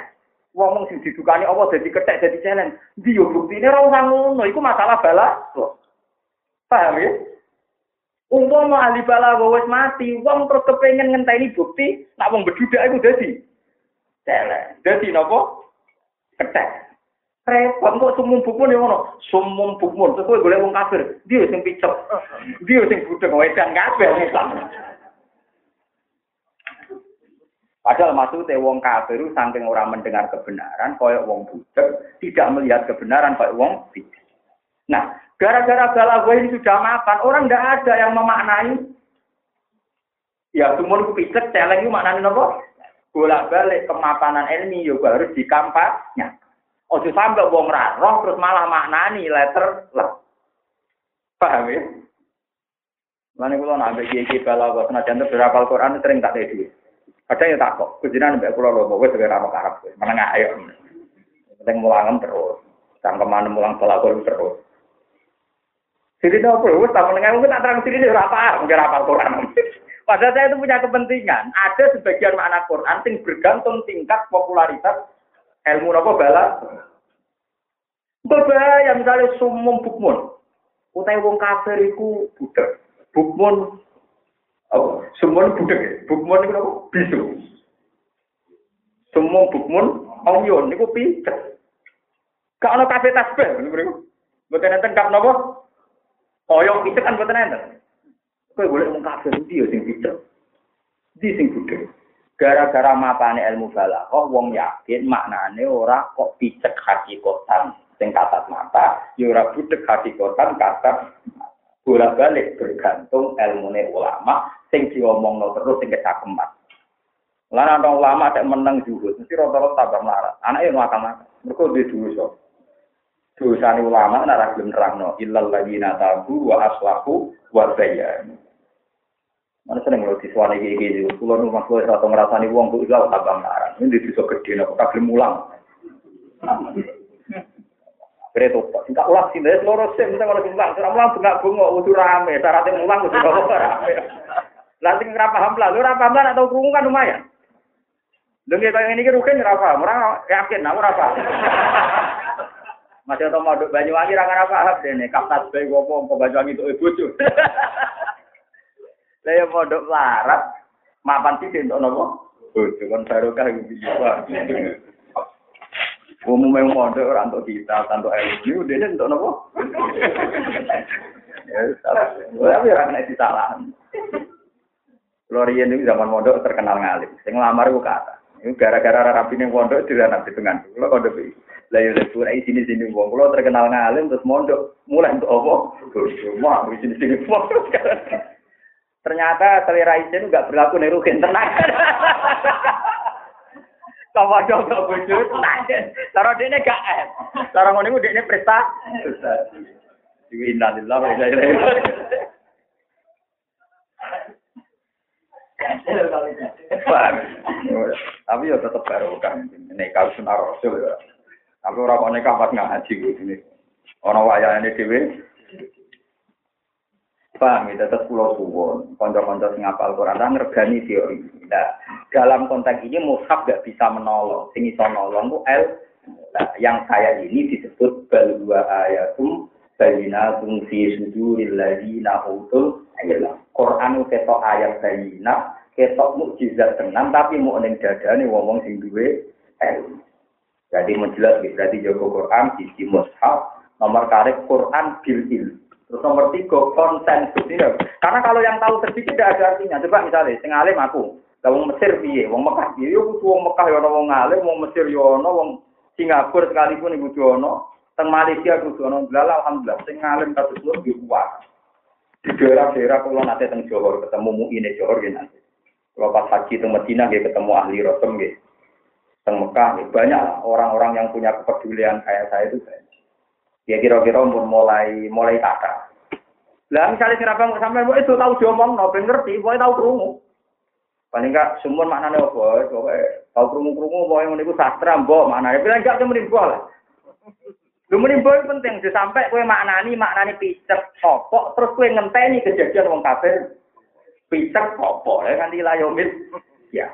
Wong sing didukani Allah dadi ketek dadi challenge. Ndi yo buktine ora usah ngono, iku masalah bala. Paham ya? Umpama ahli bala wis mati, wong terus kepengen ngenteni bukti, nak wong bedudak iku dadi challenge. Dadi napa? Ketek. Repot kok sumum bukmun ya ngono sumum bukmun terus kowe golek wong kafir dia sing picek dia sing budek wedan kabeh Islam Padahal maksudnya wong kafir saking orang mendengar kebenaran, koyok wong budek, tidak melihat kebenaran koyok wong picek. Nah, gara-gara gue ini sudah mapan, orang tidak ada yang memaknai. Ya, semua itu picek, celeng itu maknanya apa? Bolak-balik kemapanan ilmi juga harus dikampanye. Ojo sampai wong ra roh terus malah maknani letter lah. Paham ya? Mana kulo nak ambek kiai bala kok senajan berapa Al-Qur'an sering tak tedi. Kadang ya tak kok, kujinan ambek kulo lho wis ora ono karep. Meneng ayo. Penting mulangan terus. Cangkeman mulang bala terus. Jadi apa? Wes tak menengah mungkin tak terang sini ora apa, mungkin apa Al-Qur'an. Padahal saya itu punya kepentingan. Ada sebagian makna Quran yang bergantung tingkat popularitas ilmu apa bala? Berbahaya misalnya sumum bukmun. Utai wong kafir iku budak bukmun oh sumum budak bukmun itu apa bisu. Sumum bukmun omyon niku picek. Gak ana kafe tasbih niku mboten enten kap napa? Koyong picek kan mboten enten. Kowe boleh wong kafir ndi sing picek? Di sing budak gara-gara mapane ilmu balaghah wong yakin maknane ora kok picek hakikatan sing katat mata. Ya ora budek hakikatan katat bolak-balik bergantung ilmune ulama sing diomongno terus sing kecakeman lan ana ulama tak meneng juga mesti rata-rata tambah melarat. Anake yo akal mergo duwe dosa. Dosane ulama nek ora gelem nerangno illal ladina tabu wa aslahu wa bayyanu Mana sering lo disuani kayak gini, pulau rumah gue atau ngerasani uang gue juga tabang narang. Ini bisa gede, aku tak mulang. Kreto, singkat ulang sih, dari seluruh sim, kita kalau mulang, sekarang mulang bengak bengok, udah rame, syaratnya mulang udah rame. Nanti nggak paham lah, lu paham lah atau kerungu kan lumayan. Dengar kayak ini rugen paham, orang yakin, aku apa. Masih atau mau Banyuwangi, rangan apa paham deh nih, kapnas bayi gue mau Banyuwangi itu ibu cuy. Saya pondok larat, mapan sih untuk nopo. Bodoh kan barokah iku piye Umum yang pondok ora untuk kita, untuk ilmu, dia untuk nopo. Ya, tapi ora kena disalahan. Lorian ini zaman pondok terkenal ngalim. Sing lamar iku kata. Ini gara-gara rapi pondok tidak nabi dengan Kulo kode bi. Lah yo lebu rai sini sini wong kulo terkenal ngalim terus mondok mulai untuk apa? Mau sini sini wong Ternyata selera izin nggak berlaku nih rugen tenang. Sama dong gak bujur, tenang. Cara dia gak es. Cara ngono dia ini presta. Innalillah wa inna ilaihi Tapi ya tetap baru kan. Nekah sunnah rasul ya. Tapi orang kok nekah pas ngaji gitu. Orang wayang ini dewe. Paham ya, tetap pulau suwon. Konco-konco sing apal Quran dan ngergani teori. Nah, dalam konteks ini mushaf gak bisa menolong. Sing iso nolong itu L. Nah, yang saya ini disebut balwa ayatum bayinatum fi suduril ladina utul ilm. Quran ketok ayat bayina, ketok mukjizat tenan tapi mau ning dadane wong-wong sing duwe ilmu. Jadi menjelas berarti Joko Quran sisi mushaf nomor karek Quran bil ilm. Terus nomor tiga konsensus ini. Karena kalau yang tahu sedikit tidak ada artinya. Coba misalnya, sing alim aku, wong Mesir piye, wong Mekah piye, yo kudu wong Mekah yo ana wong alim, wong Mesir yo ana, wong Singapura sekalipun ibu ana, teng Malaysia kudu ana. Lah alhamdulillah sing alim kados kula yo kuat. Di daerah-daerah kula nate teng Johor ketemu muine Johor nggih nanti. Kalau pas haji teng Madinah nggih ketemu ahli rotem nggih. Teng Mekah banyak orang-orang yang punya kepedulian kayak saya itu banyak. Ya kira-kira mulai mulai kata. Lah misalnya si Rabang sampai mau itu tahu diomong, no, ben ngerti, mau tahu kerungu. Paling enggak semua maknanya apa? Pokoknya tahu kerungu-kerungu, pokoknya itu sastra, mbok maknanya. Bilang enggak cuma mbok lah. Lu menimba penting, sampai kue maknani, maknani picek, sopok, terus kue ngenteni kejadian wong kafir. Picek, sopok, ya kan dilayomit. Ya.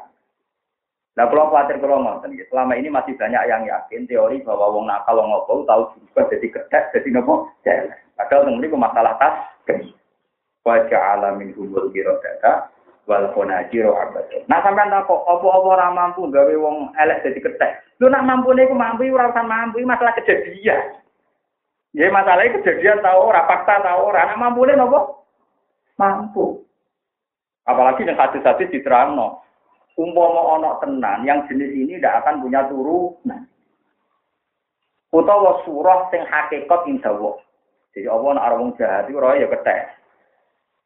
Nah, kalau khawatir kalau ngoten, selama ini masih banyak yang yakin teori bahwa wong nakal wong ngopo tahu berubah jadi kedek, jadi nopo jalan. Padahal ini masalah tas. Wajah alamin hubul biro data, wal konajiro abad. Nah, sampai tak kok, opo-opo orang mampu gawe wong elek jadi kedek. Lu nak mampu nih, mampu, urasan mampu, masalah kejadian. Ya masalahnya kejadian tahu ora, fakta tahu ora, nak mampu nopo? Mampu. Apalagi yang hadis-hadis diterang umpama ana tenan yang jenis ini tidak akan punya turunan. Utawa surah sing hakikat indawa. Jadi Allah nak wong jahat iku ya ketek.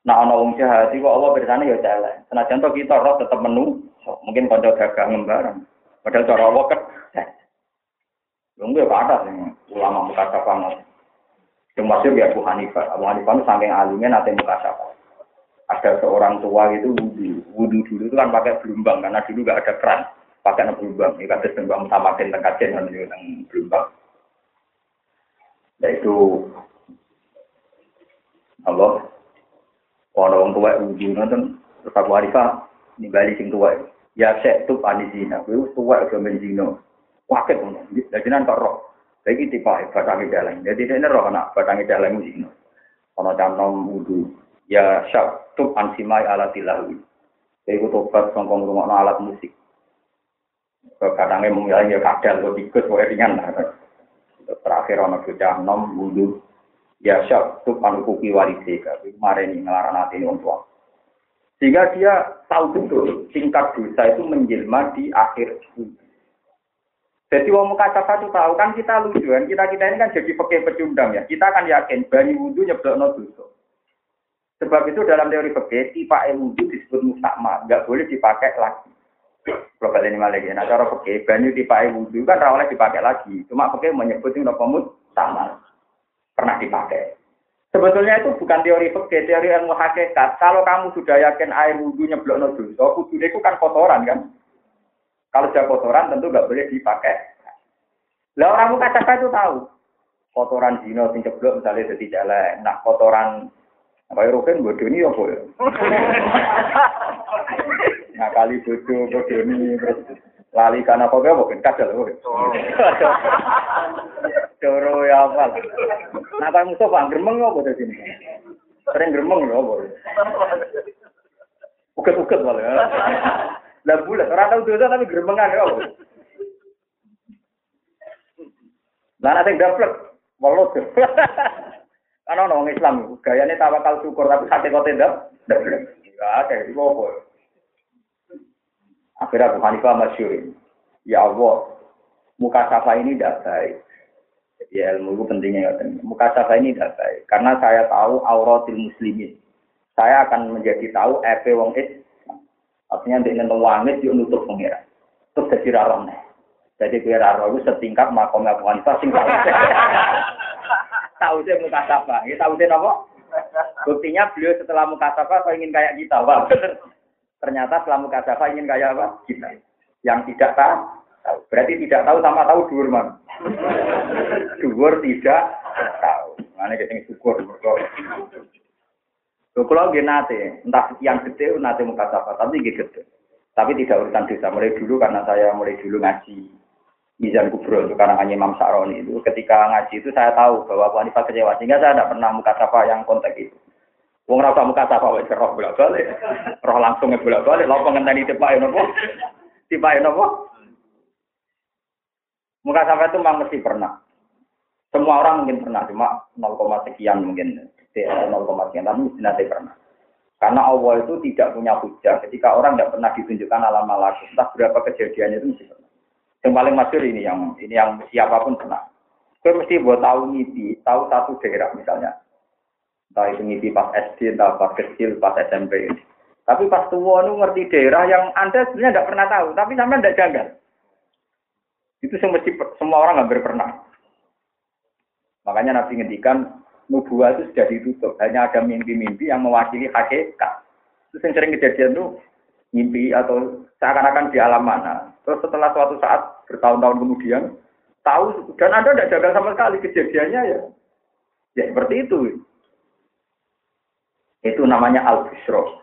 Nak ana wong jahat iku Allah bersane ya jalan. Senajan to kita roh tetep menu, mungkin kanca dagang ngembarang. Padahal cara Allah ketek. Lungguh ya ada sing ulama muka banget. Yang masuk ya Abu Hanifah. Abu Hanifah itu saking alimnya nanti muka ada seorang tua itu wudhu. Wudhu dulu itu kan pakai belumbang karena dulu nggak ada keran. Pakai belumbang. Ini kata belumbang dengan kajen kan yang belumbang. Nah itu Allah. Orang tua wudhu nonton. Terus Abu Hanifah balik sing tua ya saya tuh anisina gue tua itu menzino wakil ngono. Jadi nanti roh? Lagi tipe batangi dalam jadi ini roh anak batangi dalam zino ono canom wudhu ya syak tub ansimai alat tilawi. Jadi tobat songkong rumah alat musik. Kadangnya mungkin ya kadal, ke tikus, pokoknya ringan. Terakhir orang bocah nom wudhu. Ya syak tub anukuki walisi. Kemarin ini ngelarang hati ini untuk Sehingga dia tahu betul tingkat dosa itu menjelma di akhir Jadi wong muka itu tahu kan kita lucu kan kita kita ini kan jadi pakai pecundang ya. Kita kan yakin bani wudhu nyeblok no dosa. Sebab itu dalam teori fikih tipe wudhu disebut mustakma, nggak boleh dipakai lagi. Global ini malah Nah cara fikih banyu tipe wudhu kan rawalnya dipakai lagi. Cuma fikih menyebut ini nopo sama pernah dipakai. Sebetulnya itu bukan teori fikih, teori ilmu hakikat. Kalau kamu sudah yakin air wudhu nyeblok no dosa, wudhu itu kan kotoran kan. Kalau sudah kotoran tentu nggak boleh dipakai. Lah orang muka itu tahu. Kotoran zino sing ceblok misalnya jadi jalan. Nah kotoran ya bodoh ini apa ya? Nah kali bodoh bodoh ini lali karena apa ya mungkin kadal loh. Coro ya apa? Nah kamu Mustafa geremeng apa di sini? Sering geremeng ya apa? Uket-uket malah. Ya. Lah bulat, orang tahu dosa tapi geremengan ya? Lah nanti gaplek, walau karena orang Islam, gayanya tawakal syukur, tapi hati kau tidak, Ya, kayak itu apa? Akhirnya Abu Hanifah masyur. Ya Allah, muka safa ini tidak baik. Ya ilmu itu pentingnya. Ya. Muka safa ini tidak baik. Karena saya tahu auratil muslimin. Saya akan menjadi tahu epe wong is. Artinya dia ingin wangit, dia nutup pengira. Terus jadi rarone. Jadi kira itu setingkat makom Abu Hanifah sing tahu sih muka sapa. Ya sih apa? Buktinya beliau setelah muka sapa kok ingin kayak kita, bener. Ternyata selama kasafa ingin kayak apa? Kita. Yang tidak tahu. Berarti tidak tahu sama tahu dhuwur man. Dhuwur tidak tahu. Mana kita syukur. Lho kula nggih nate, entah yang gede nate muka sapa, tapi gede. Tapi tidak urusan desa mulai dulu karena saya mulai dulu ngaji Mizan Kubro itu karena hanya Imam Sa'roni itu ketika ngaji itu saya tahu bahwa Abu Hanifah kecewa sehingga saya tidak pernah muka sapa yang konteks itu. Wong rasa muka sapa wis roh bolak balik, roh langsung bolak balik, lha ngenteni tipak nopo? Tipak nopo? Muka sapa itu memang mesti pernah. Semua orang mungkin pernah, cuma 0, sekian mungkin. 0, sekian, tapi mesti nanti pernah. Karena Allah itu tidak punya hujah ketika orang tidak pernah ditunjukkan alam malakut. Entah berapa kejadiannya itu mesti pernah. Yang paling masyur ini yang ini yang siapa pun pernah. Gue mesti buat tahu ngipi, tahu satu daerah misalnya. Entah itu ngipi pas SD, entah pas kecil, pas SMP. Tapi pas tua nu ngerti daerah yang Anda sebenarnya tidak pernah tahu, tapi sampai tidak janggal. Itu semua, semua orang hampir pernah. Makanya Nabi ngendikan nubuah itu sudah ditutup. Hanya ada mimpi-mimpi yang mewakili hakikat. Itu yang sering kejadian tuh mimpi atau seakan-akan di alam mana. Terus setelah suatu saat bertahun-tahun kemudian tahu dan Anda tidak jaga sama sekali kejadiannya ya. Ya seperti itu. Itu namanya al-busro.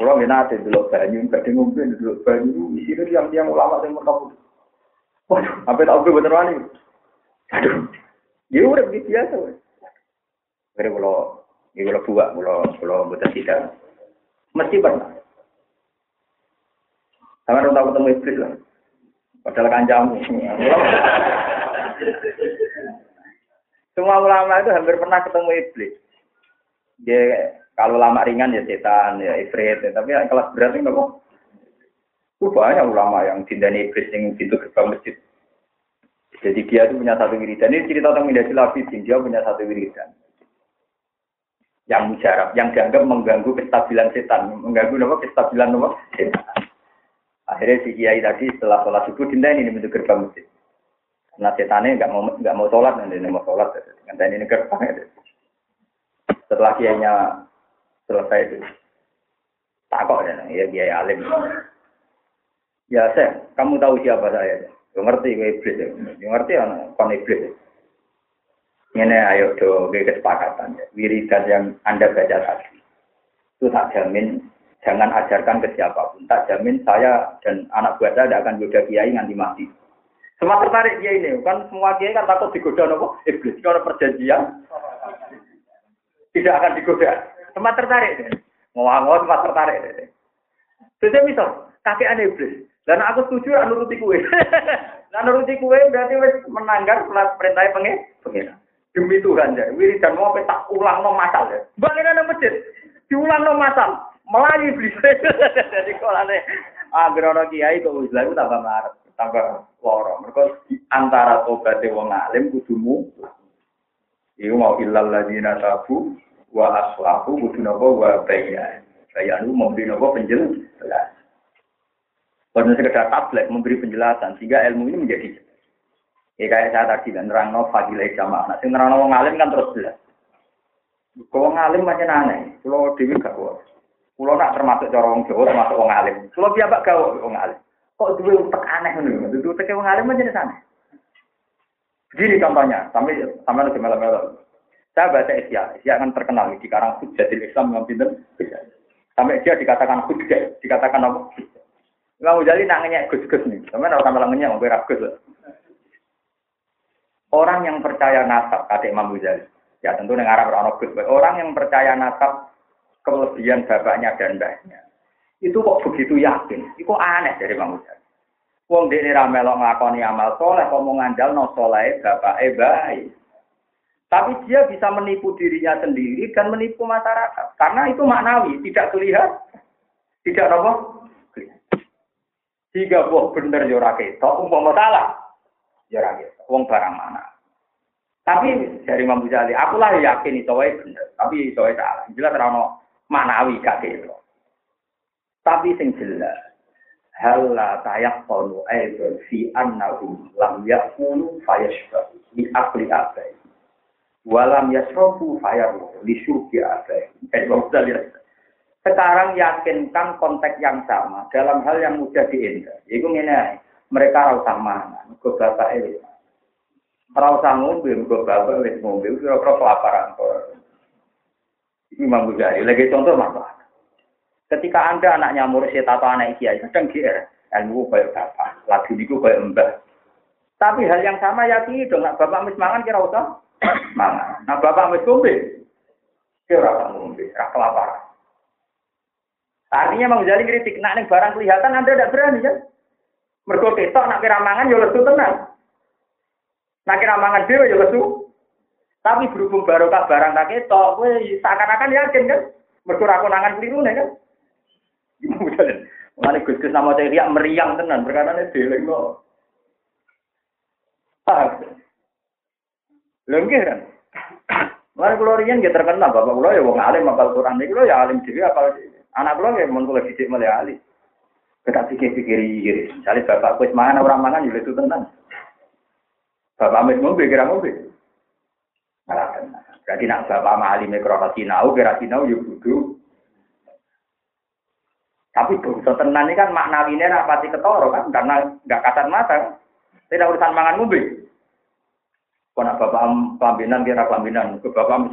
Kalau mina ada dulu banyu, badai ngombe dulu banyu, isinya yang yang ulama yang mereka Waduh, apa tahu gue bener wani? Aduh, ya udah begitu biasa. Kira kalau, ya kalau buat, kalau kalau buat tidak, mesti pernah. Sama orang tahu ketemu iblis lah. Padahal kancamu. Semua ulama itu hampir pernah ketemu iblis. Dia kalau lama ringan ya setan, ya ifrit, ya. tapi yang kelas berat ini kok. banyak ulama yang cintanya iblis yang pintu gerbang masjid. Jadi dia itu punya satu wiridan. Ini cerita tentang Midasi Labidin, dia punya satu wiridan. Yang mujarab, yang dianggap mengganggu kestabilan setan. Mengganggu apa? Kestabilan apa? Setan. Akhirnya si kiai tadi setelah sholat subuh dinda ini bentuk gerbang masjid. Karena setannya nggak mau nggak mau sholat, nanti mau sholat. Dengan ini gerbang. Ya. Setelah kiainya selesai itu, takut ya, ya kiai alim. Ya saya, kamu tahu siapa saya? Yo ngerti gue iblis ya. Yo ngerti ya kon iblis. Ini ayo do kesepakatan ya. Wiridan yang Anda baca tadi. Itu tak jamin jangan ajarkan ke siapa pun. Tak jamin saya dan anak buah saya tidak akan goda kiai nganti mati. Semua tertarik kiai ini, kan semua kiai kan takut digoda nopo iblis. Kalau perjanjian tidak akan digoda. Semua tertarik. Ngomong-ngomong semua tertarik. Jadi misal, kakek aneh iblis. Dan aku setuju nuruti kue. Lah nuruti kue berarti menanggar perintah pengen. Demi Tuhan ya, dan mau tak ulang no masal ya. Balik nang masjid, diulang no masal. Melayu iblis. Jadi kolane agrono kiai kok wis lha tambah marah, tambah loro. Mergo antara tobat wong alim kudumu Iku mau ilal ladina tabu wa aslahu kudu napa wa bayan. Bayanu memberi napa penjelasan. Bukan sekedar tablet memberi penjelasan sehingga ilmu ini menjadi Ya kayak saya tadi kan nerang no fadilah jamaah. Nah, sing nerang no ngalim kan terus jelas. Kalau ngalim macam aneh, kalau dewi gak kuat. Kalau nak termasuk cara orang Jawa termasuk orang alim. Kalau biasa gak orang alim. Kok dua utek aneh nih? Dua utek orang alim macam sana. Begini contohnya, sampai sampai lagi malam-malam. Saya baca Isya, Isya kan terkenal di karang Hujjatil Islam yang pinter. Sampai dia dikatakan hujjah, dikatakan apa? Imam Ghazali nangnya gus-gus nih. Sama orang sama nangnya mau gus. Orang yang percaya nasab, kata Imam Ghazali. Ya tentu dengan arah orang gus. Orang yang percaya nasab kelebihan bapaknya dan mbahnya. Itu kok begitu yakin? Itu aneh dari Ghazali. Wong dene ra melok nglakoni amal soleh, kok mau ngandal no soleh bapake baik. Tapi dia bisa menipu dirinya sendiri dan menipu masyarakat. Karena itu maknawi, tidak terlihat. Tidak apa? Jika buah bener yo ora ketok, umpama salah. Ya ora ketok. Wong barang mana. Tapi dari Imam Ghazali, aku lah yakin itu wae bener, tapi itu wae salah. Jelas ono manawi gak ketok. Tapi sing jelas hal la tayaqqanu aidan fi annahu lam yakunu fayashfa bi akli abai walam yasrafu fayaru li syurbi abai Imam Ghazali Sekarang yakinkan konteks yang sama dalam hal yang mudah diindah. Itu ini mereka rasa mana, gue bapak ini. Rasa ngombe, gue bapak ini ngombe, kira-kira kelaparan. Ini Imam Ghazali. Lagi contoh masalah. Ketika anda anaknya mursyid atau anak kiai, kadang GR, ilmu kayak bapak, lagi itu kayak mbah. Tapi hal yang sama ya dong, nak bapak mis mangan kira usah mangan. Nah bapak mis ngombe, kira usah ngombe, kelaparan. Artinya Imam Ghazali kritik, nak nih barang kelihatan Anda tidak berani kan? Mergo ketok nak kira mangan ya lesu tenang. Nak kira mangan dhewe ya lesu. Tapi berhubung barokah barang tak ketok, kowe seakan-akan yakin kan? Mergo ra konangan keliru kan? Mulane Gus Gus nama riak meriang tenan perkara ini deleng kok. Lha kan? Mulane kula riyen nggih bapak kula ya wong alim apal Quran niku ya alim dhewe apal. Anak kula ya mun kula dhisik mulai ahli. Kita pikir-pikir. Misalnya bapak kuis mangan orang mangan juga ya itu tenang. Bapak mis mobil kira mobil. Berarti nak bapak mahali mikro sinau kira sinau ya. Tapi bangsa tenan ini kan maknawinya rapati ketoro kan karena nggak kasar mata. Tidak urusan mangan mobil. Kalau bapak pelambinan kira pelambinan, ke bapak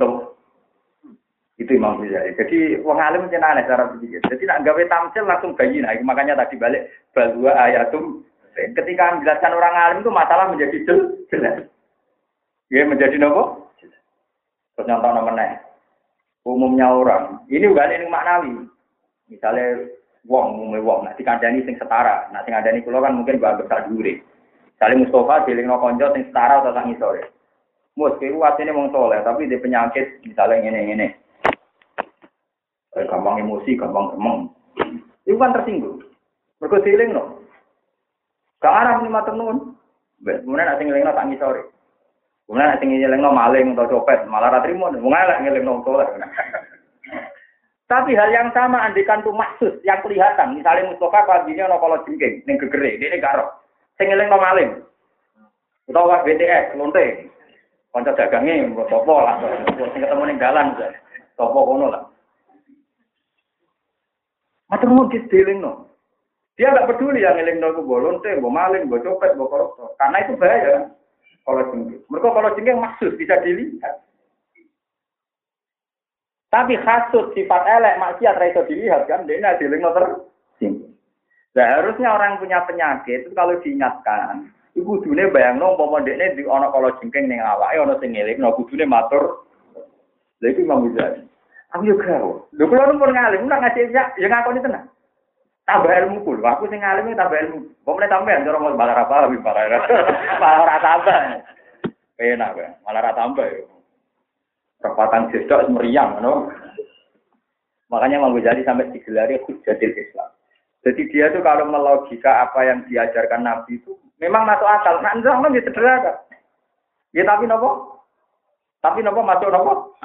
itu Imam Ghazali. Jadi wong alim aneh cara berpikir. Jadi nak gawe tamsil langsung bayi nah. Makanya tadi balik bahwa ayatum ketika menjelaskan orang alim itu masalah menjadi jelas. Ya menjadi nopo? Terus nyontok nomornya. Umumnya orang, ini bukan ini maknawi. Misalnya wong, umumnya wong, nanti kandani sing setara. Nanti kandani kulo kan mungkin gak besar duri. Misalnya Mustafa diling no konco sing setara atau sang isore. Mus, kira ini wong soleh, tapi di penyakit misalnya ini ini gampang emosi, gampang gemeng. Itu kan tersinggung. Siling no. Gak arah nih matur nuwun. Kemudian nanti ngiling no tangi sore. Kemudian nanti ngiling no maling atau copet, malah ratrimo. Mungkin lah ngiling no soleh. Tapi hal yang sama andikan tuh maksud yang kelihatan. Misalnya Mustafa paginya no kalau jengking, ini gegere, ini garok. Sing ngiling no maling. Utawa BTS, lonte. Konco dagangnya, topo lah. Sing ketemu ning dalan, topo kono lah. Matur nuwun dealing no. Dia nggak peduli yang ngeling no bolonte, mau maling, mau copet, mau koruptor. Karena itu bahaya. Kalau jengking. Mereka kalau jengking maksud bisa dilihat. Tapi khasut sifat elek maksiat itu dilihat kan, dia nggak no terus. Nah, harusnya orang punya penyakit itu kalau diingatkan, ibu dunia bayang no, mau dekne di ono kalau jengking ning awake ono sing ngeling no kudune matur. Iku Imam Ghazali. Aku gawe. Lho kula pun ngalim, ora ngasih ya, ya ngakoni tenang. Tambah ilmu kul, aku sing ngalim tambah ilmu. Pomene tambahan cara mau balar apa lebih balar. Malah ora tambah. Enak ya, malah ora tambah yo. Perempatan jedok meriang, no? Makanya mau jadi sampai digelari hujatil Islam. Jadi dia tuh kalau melogika apa yang diajarkan Nabi itu memang masuk akal. Nah, enggak, enggak, sederhana. Ya tapi nopo? Tapi nopo masuk nopo?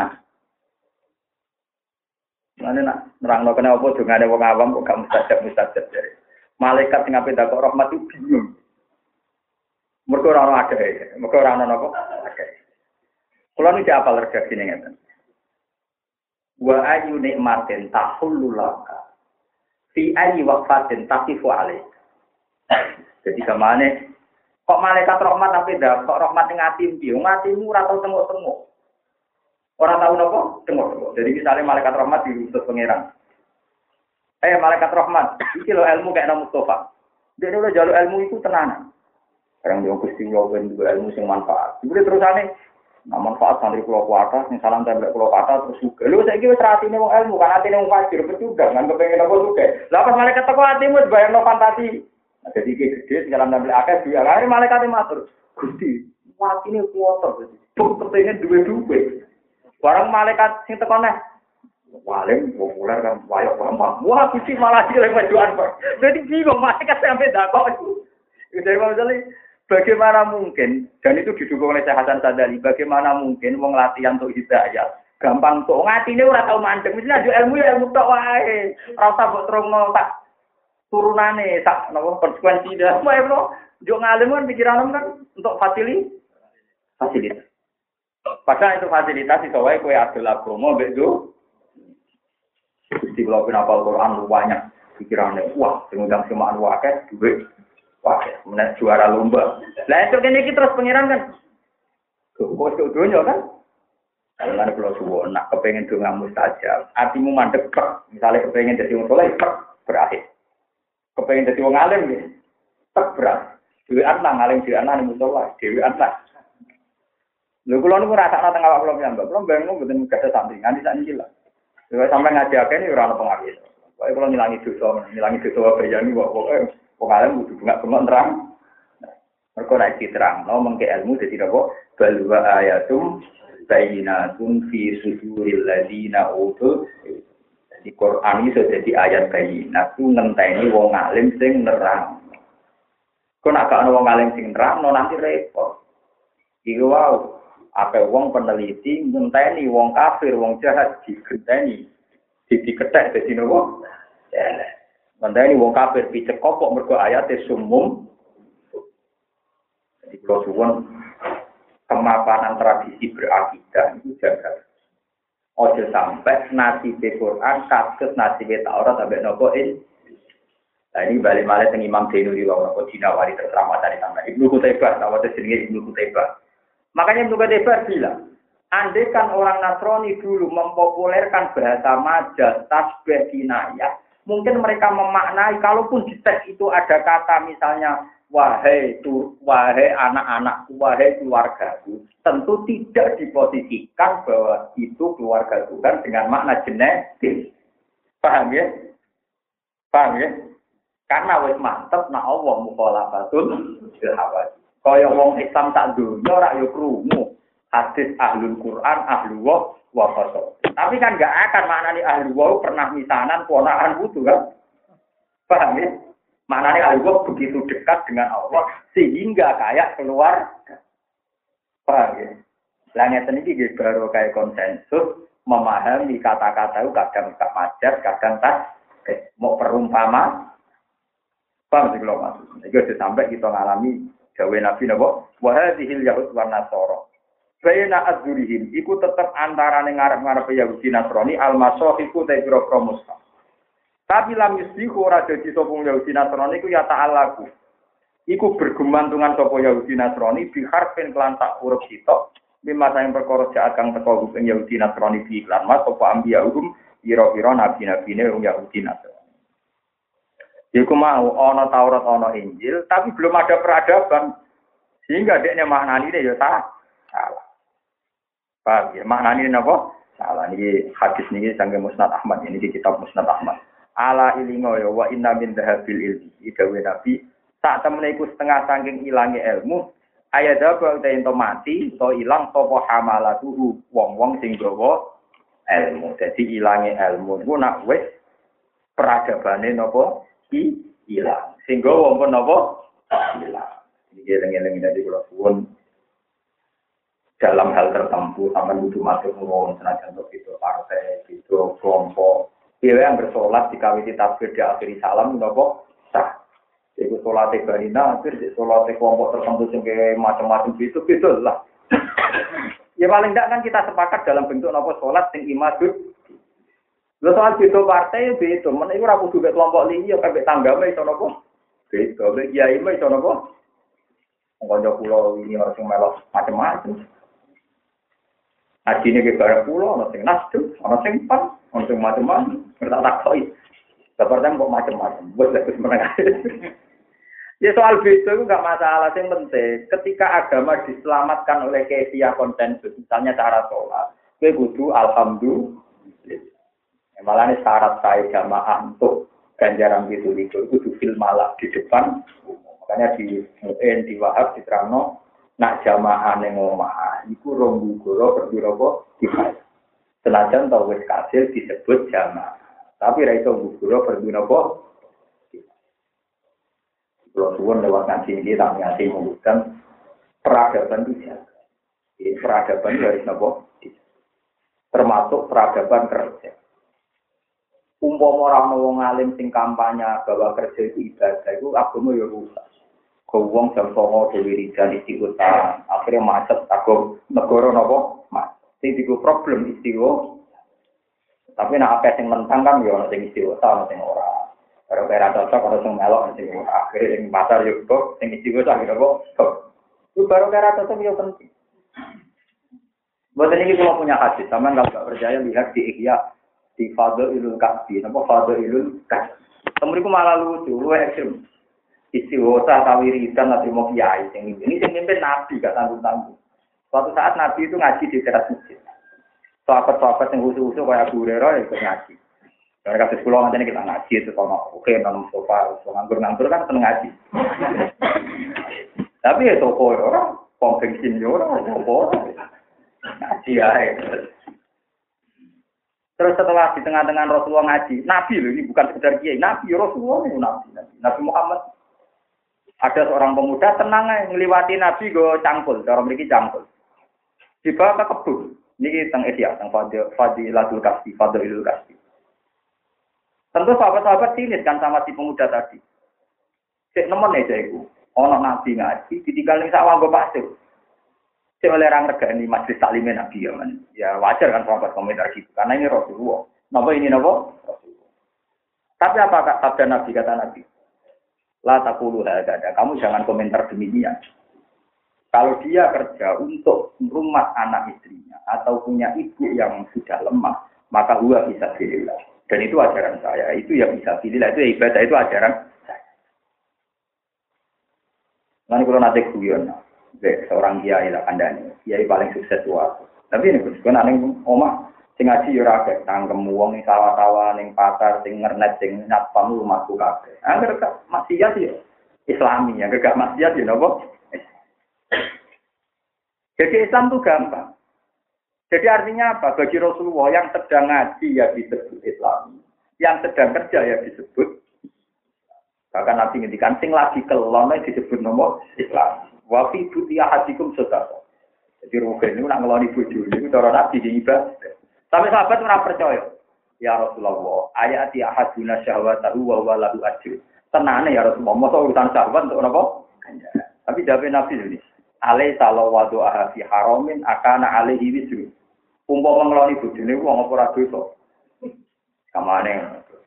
Mana nak nerang lo kena apa ada wong awam kok gak mustajab mustajab jadi. Malaikat sing ape dakok rahmat itu bingung. Mergo ora ono akeh, mergo ora ono napa? Akeh. Kula niki apal ning ngeten. Wa ayu nikmatin tahullu laka. Fi ayi waqfatin taqifu alaik. Jadi ke mana? Kok malaikat rahmat tapi dah kok rahmat ning ati piye? Ngatimu ora tau tengok-tengok. Orang tahu nopo, tengok Jadi misalnya malaikat rahmat diutus pangeran. Eh malaikat rahmat, iki lo ilmu kayak nama Mustafa. Dia lo jalur ilmu itu tenanan. Sekarang dia kusti nyobain juga ilmu yang manfaat. Jadi terus aneh, nah manfaat santri pulau kuata, yang salam tembak pulau kuata terus juga. Lu saya kira serati nih ilmu, kan hati nih fajir juga, kan kepengen apa juga. Lah pas malaikat teko hatimu bayang no fantasi. Nah, jadi gede, sekarang ngambil akeh, dua kali malaikat matur. Gusti, mati ini kuota, Buk kepengen dua-dua. Barang malaikat sing teko neh. Paling populer kan wayo gampang. Wah, kuci malah cilik wedoan kok. Jadi bingung malaikat sampai dakok itu. Jadi maksudnya bagaimana mungkin dan itu didukung oleh Syekh Hasan Sadali, bagaimana mungkin wong latihan untuk hidayah gampang tuh ngatine ora tau mandek mesti aja ilmu ya ilmu tok wae ora usah mbok terungno tak turunane tak napa konsekuensi dah wae bro yo ngalim kan pikiran kan untuk fasili fasilitas Padahal itu fasilitas iso wae kowe adol agama mbek Gusti kula kenapa Quran lu banyak pikirannya wah sing undang semaan wakil duit wakil menaik juara lomba. Lah itu kan iki terus pengiran kan. Kok kok dunia kan? Kalau suwo nak kepengen donga mustajab, hatimu mandek per. Misalnya kepengen jadi wong soleh, per berakhir. Kepengen jadi wong alim, ya, per berakhir. Dewi anak ngalim dewi anak musola, dewi anak. Lho kula niku rasakno teng awak kula piyambak. Kula bayangno mboten gadah sampingan sak niki lho. Lha sampe ngaji akeh ini ora ono pengaruh. Pokoke kula ngilangi dosa, ngilangi dosa wae ya niku pokoke pokoke kudu bengak-bengok terang. Mergo diterang, no mengke ilmu dadi apa? Balwa ayatum bayinatun fi suduril ladina utul di Quran itu jadi ayat bayinat itu ngenteni wong alim sing nerang. Kau nak ana wong alim sing nerang, no nanti repot. Iku wow, apa wong peneliti ngenteni wong kafir, wong jahat digenteni, di diketek dadi nopo? Ngenteni wong kafir picek kopok mergo ayate sumum. Jadi kalau suwon kemapanan tradisi berakidah itu jaga. Ojo sampai nasi Quran kasus nasi Taurat sampai nopo ini. Nah ini balik balik dengan Imam Zainuri wong nopo Cina wali terserah dari tambah Ibnu Kutaibah, tahu jenenge Ibnu Kutaibah. Makanya Ibnu Kutaibah bilang, andai kan orang Nasrani dulu mempopulerkan bahasa majas, tasbih, kinayah, mungkin mereka memaknai, kalaupun di teks itu ada kata misalnya wahai tu, wahai anak-anakku, wahai keluargaku, tentu tidak diposisikan bahwa itu keluarga Tuhan dengan makna genetik. Paham ya? Paham ya? Karena wis mantep nak Allah mukhalafatul bil hawadi. Kaya wong Islam tak dunya ora yo krungu hadis ahlul Quran, ahlu wa wa Tapi kan enggak akan maknani ahlu wa pernah misanan ponakan butuh kan? Paham ya? Maknanya Allah begitu dekat dengan Allah sehingga kayak keluar. Paham ya? Langit ini baru kayak konsensus memahami kata-kata itu kadang tak majar, kadang tak eh, mau perumpama. Paham sih kalau maksud. Itu sampai kita ngalami gawe Nabi nabo wahadihil Yahud wa Nasoro. Bayna azurihim, iku tetap antara ngarep-ngarep Yahudi Nasrani, al-masohiku ta biro tapi lam yusbihu ora dadi sapa Yahudi Nasrani iku ya ta'alaku. Iku bergemantungan sapa Yahudi Nasrani bi harfin kelan tak huruf sitok. Bima sayang perkara jahat kang teko ing Yahudi Nasrani bi iklan mas sapa ambiya hukum ira-ira nabi-nabine Yahudi Nasrani. Iku mau ana Taurat ana Injil, tapi belum ada peradaban. Sehingga dekne maknani ya salah. Paham ya? Maknani napa? Salah. Ini hadis ini sanggih Musnad Ahmad. Ini di kitab Musnad Ahmad ala ilingo ya wa inna min dhahabil ilmi dawe nabi tak temene iku setengah saking ilangi ilmu ayat apa uta ento mati to ilang sapa hamalatuhu wong-wong sing gawa ilmu dadi ilangi ilmu ku nak wis peradabane napa i ilang sing gawa pun napa ilang iki eling-eling dadi kula suwun dalam hal tertentu sampai butuh masuk ngomong senajan untuk itu partai, itu kelompok, dia yang bersolat di kawiti takbir di akhiri salam nopo sah. Iku sholat banina, akhir di sholat kelompok tertentu sehingga macam-macam itu itu lah. ya paling tidak kan kita sepakat dalam bentuk nopo sholat sing imadud. Lo soal itu partai itu, mana itu ragu juga kelompok ini ya kayak tangga mah itu nopo. Itu, ya ini itu nopo. Ngkonco pulau ini harus melok macam-macam. Ini ke barang pulau, ono sing nasdem, ono sing pan, ono sing macam-macam. Kita tak koi. Seperti kok macam-macam. Buat lebih menengah. Ya soal itu nggak masalah. Yang penting, ketika agama diselamatkan oleh kefiah konsensus, misalnya cara sholat, gue kudu alhamdulillah. Malah ini syarat saya jamaah untuk ganjaran itu itu itu fil malah di depan. Makanya di Mu'in, di Wahab, di Terangno, nak jamaah yang ngomah, itu rombu goro berbiro kifayah. Senajan tau wis kasil disebut jamaah. Tapi ra iso guguro berguna apa? Kalau suwon lewat ngaji ini tak ngasih mengundang peradaban. Jadi peradaban dari nopo termasuk peradaban kerja. Umpama orang wong alim sing kampanye bahwa kerja itu ibadah itu agama ya rusak. Kau wong jam songo dewi rijan istiqotan, akhirnya macet takut negara nopo mas. Sing problem istiqo Tapi nak apa sing mentang kan yo ono sing istiwa, ono sing ora. Kalau kira cocok ono sing melok sing akhirnya sing pasar yo kok sing istiwa akhirnya kok. Itu baru kira cocok yo penting. Buat ini kalau punya hadis, sama nggak percaya lihat di Ihya di Fadl Ilul Kasbi, apa Fadl Ilul Kasbi. Kemudian malah lucu, lu ekstrim. Istiwota tawiridan nanti mau kiai, ini ini yang mimpin Nabi gak tanggung tanggung. Suatu saat Nabi itu ngaji di teras masjid. Sahabat-sahabat yang usul-usul kayak Abu Hurairah ya ikut ngaji. Dari kasus pulau nanti kita ngaji itu sama oke nanam sofa, nganggur-nganggur kan seneng ngaji. Tapi ya toko orang, pom ya orang, toko Ngaji ya. Terus setelah di tengah-tengah Rasulullah ngaji, Nabi loh ini bukan sekedar kiai, Nabi Rasulullah ini Nabi, Nabi, Nabi Muhammad. Ada seorang pemuda tenang aja ngelewati Nabi go cangkul, cara memiliki cangkul. Dibawa ke kebun. Ini tentang Esia, tentang Fadilatul Kasbi, Fadilul Kasbi. Tentu sahabat-sahabat sinis kan sama si pemuda tadi. Cek nemen aja itu. Orang Nabi ngaji, ditinggal ning sawah gue pasir. Saya oleh orang ini majlis taklimnya Nabi ya, man. ya wajar kan sahabat komentar gitu, karena ini Rasulullah. Napa ini napa? Rasulullah. Tapi apa sabda Nabi kata Nabi? La takulu ada. Kamu jangan komentar demikian. Kalau dia kerja untuk rumah anak istrinya atau punya ibu yang sudah lemah, maka gua bisa pilih. Dan itu ajaran saya. Itu yang bisa pilih. Itu ibadah itu ajaran saya. Nanti kalau nanti guyon, seorang kiai lah kandani, kiai paling sukses tua. Tapi ini Gus, kan aneh omah sing ngaji yo ora akeh, tangkem ning sawah-sawah ning pasar sing ngernet sing nyatpam rumahku kabeh. Angger gak maksiat yo Islami, yang gak maksiat yo napa? Jadi Islam itu gampang. Jadi artinya apa? Bagi Rasulullah yang sedang ngaji ya disebut Islam, yang sedang kerja ya disebut. Bahkan Nabi ngendikan sing lagi kelon disebut nomor Islam. Wa fi butia hadikum sedekah. Jadi Ruben itu nak ngeloni bojo itu cara Nabi ibadah. Tapi sahabat ora percaya. Ya Rasulullah, ayat ya ahaduna syahwatahu wa huwa lahu ajr. Tenane ya Rasulullah, masa urusan syahwat untuk apa? Tapi jawab Nabi ini. Alai salau wadu ahasi haramin akana alaihi wisru. Umpama ngeloni bojone wong apa ora dosa. Kamane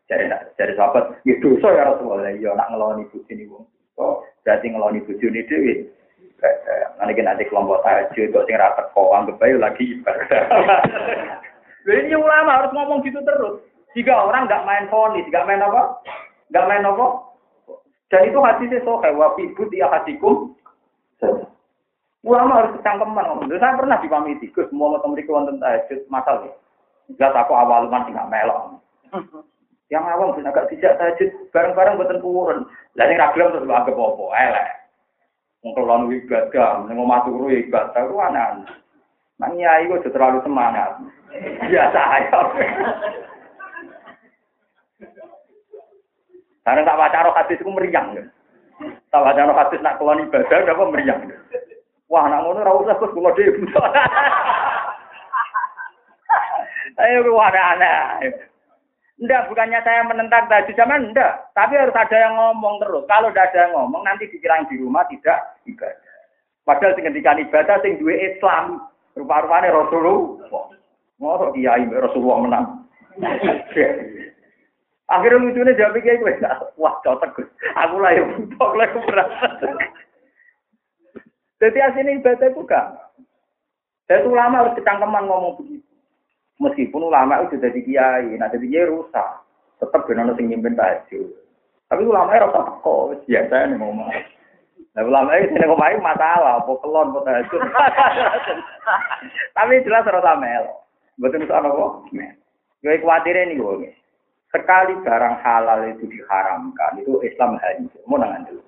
cari cari sahabat, ya dosa ya Rasulullah. Ya nak ngeloni bojone wong. Oh, berarti ngeloni bojone dhewe Nanti nanti kelompok tahajud, kok sing rata kok anggap aja lagi ibadah. Ini ulama harus ngomong gitu terus. Jika orang nggak main fonis, nggak main apa? Nggak main apa? Dan itu hadisnya sohe, wa fibut ya hatikum. Ulama harus kecangkeman ngomong. Saya pernah dipamiti, Gus, mau temen wonten tahajud, masalah. Enggak aku awal man nggak melok. Yang awam bisa agak tidak tahajud, bareng-bareng buatan purun. Lalu ragam terus anggap apa? Elek. Mengkelon ibadah, neng omah turu ibadah, itu aneh. Nah, nyai kok terlalu semangat. Biasa aja. Karena tak baca roh hadis itu meriang. Tak baca roh hadis nak keluar ibadah, apa meriang. Wah, nak ngono ora usah kula dhewe. Ayo aneh. Enggak, bukannya saya menentang tadi zaman enggak. Tapi harus ada yang ngomong terus. Kalau tidak ada yang ngomong, nanti dikira di rumah tidak ibadah. Padahal sing ketika ibadah sing duwe Islam, rupa-rupane Rasulullah. Ngorok kiai Rasulullah menang. Akhirnya lucunya jawab kayak gue, wah cocok gus. Aku lah yang butuh, lah merasa. Jadi aslinya ibadah itu kan. Saya itu lama harus kecangkeman ngomong begitu. Meskipun ulama itu jadi kiai, nah jadi kiai rusak. Tetap benar sing nyimpin tahajud. Tapi ulama itu rasa kok, biasa nih ngomong. Nah ulama itu sini ngomong masalah, apa kelon, apa tahajud. Tapi jelas rasa melo. Betul itu apa kok? Gue khawatir ini gue. Sekali barang halal itu diharamkan, itu Islam hancur. Mau nangan dulu.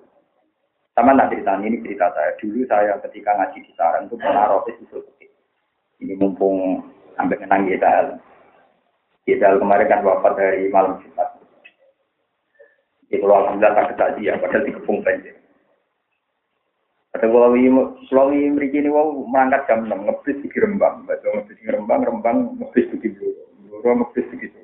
Sama nanti cerita ini cerita saya. Dulu saya ketika ngaji di sarang itu pernah rotis itu. Ini mumpung sampai kenang kita. Kita kemarin kan wafat dari malam Jumat. Kalau alhamdulillah tak kejadian, padahal di kepung banjir. Kata kalau mereka ini mau merangkat jam enam ngebis di Rembang, baca ngebis di Rembang, Rembang ngebis di Bluro, Bluro ngebis di gitu.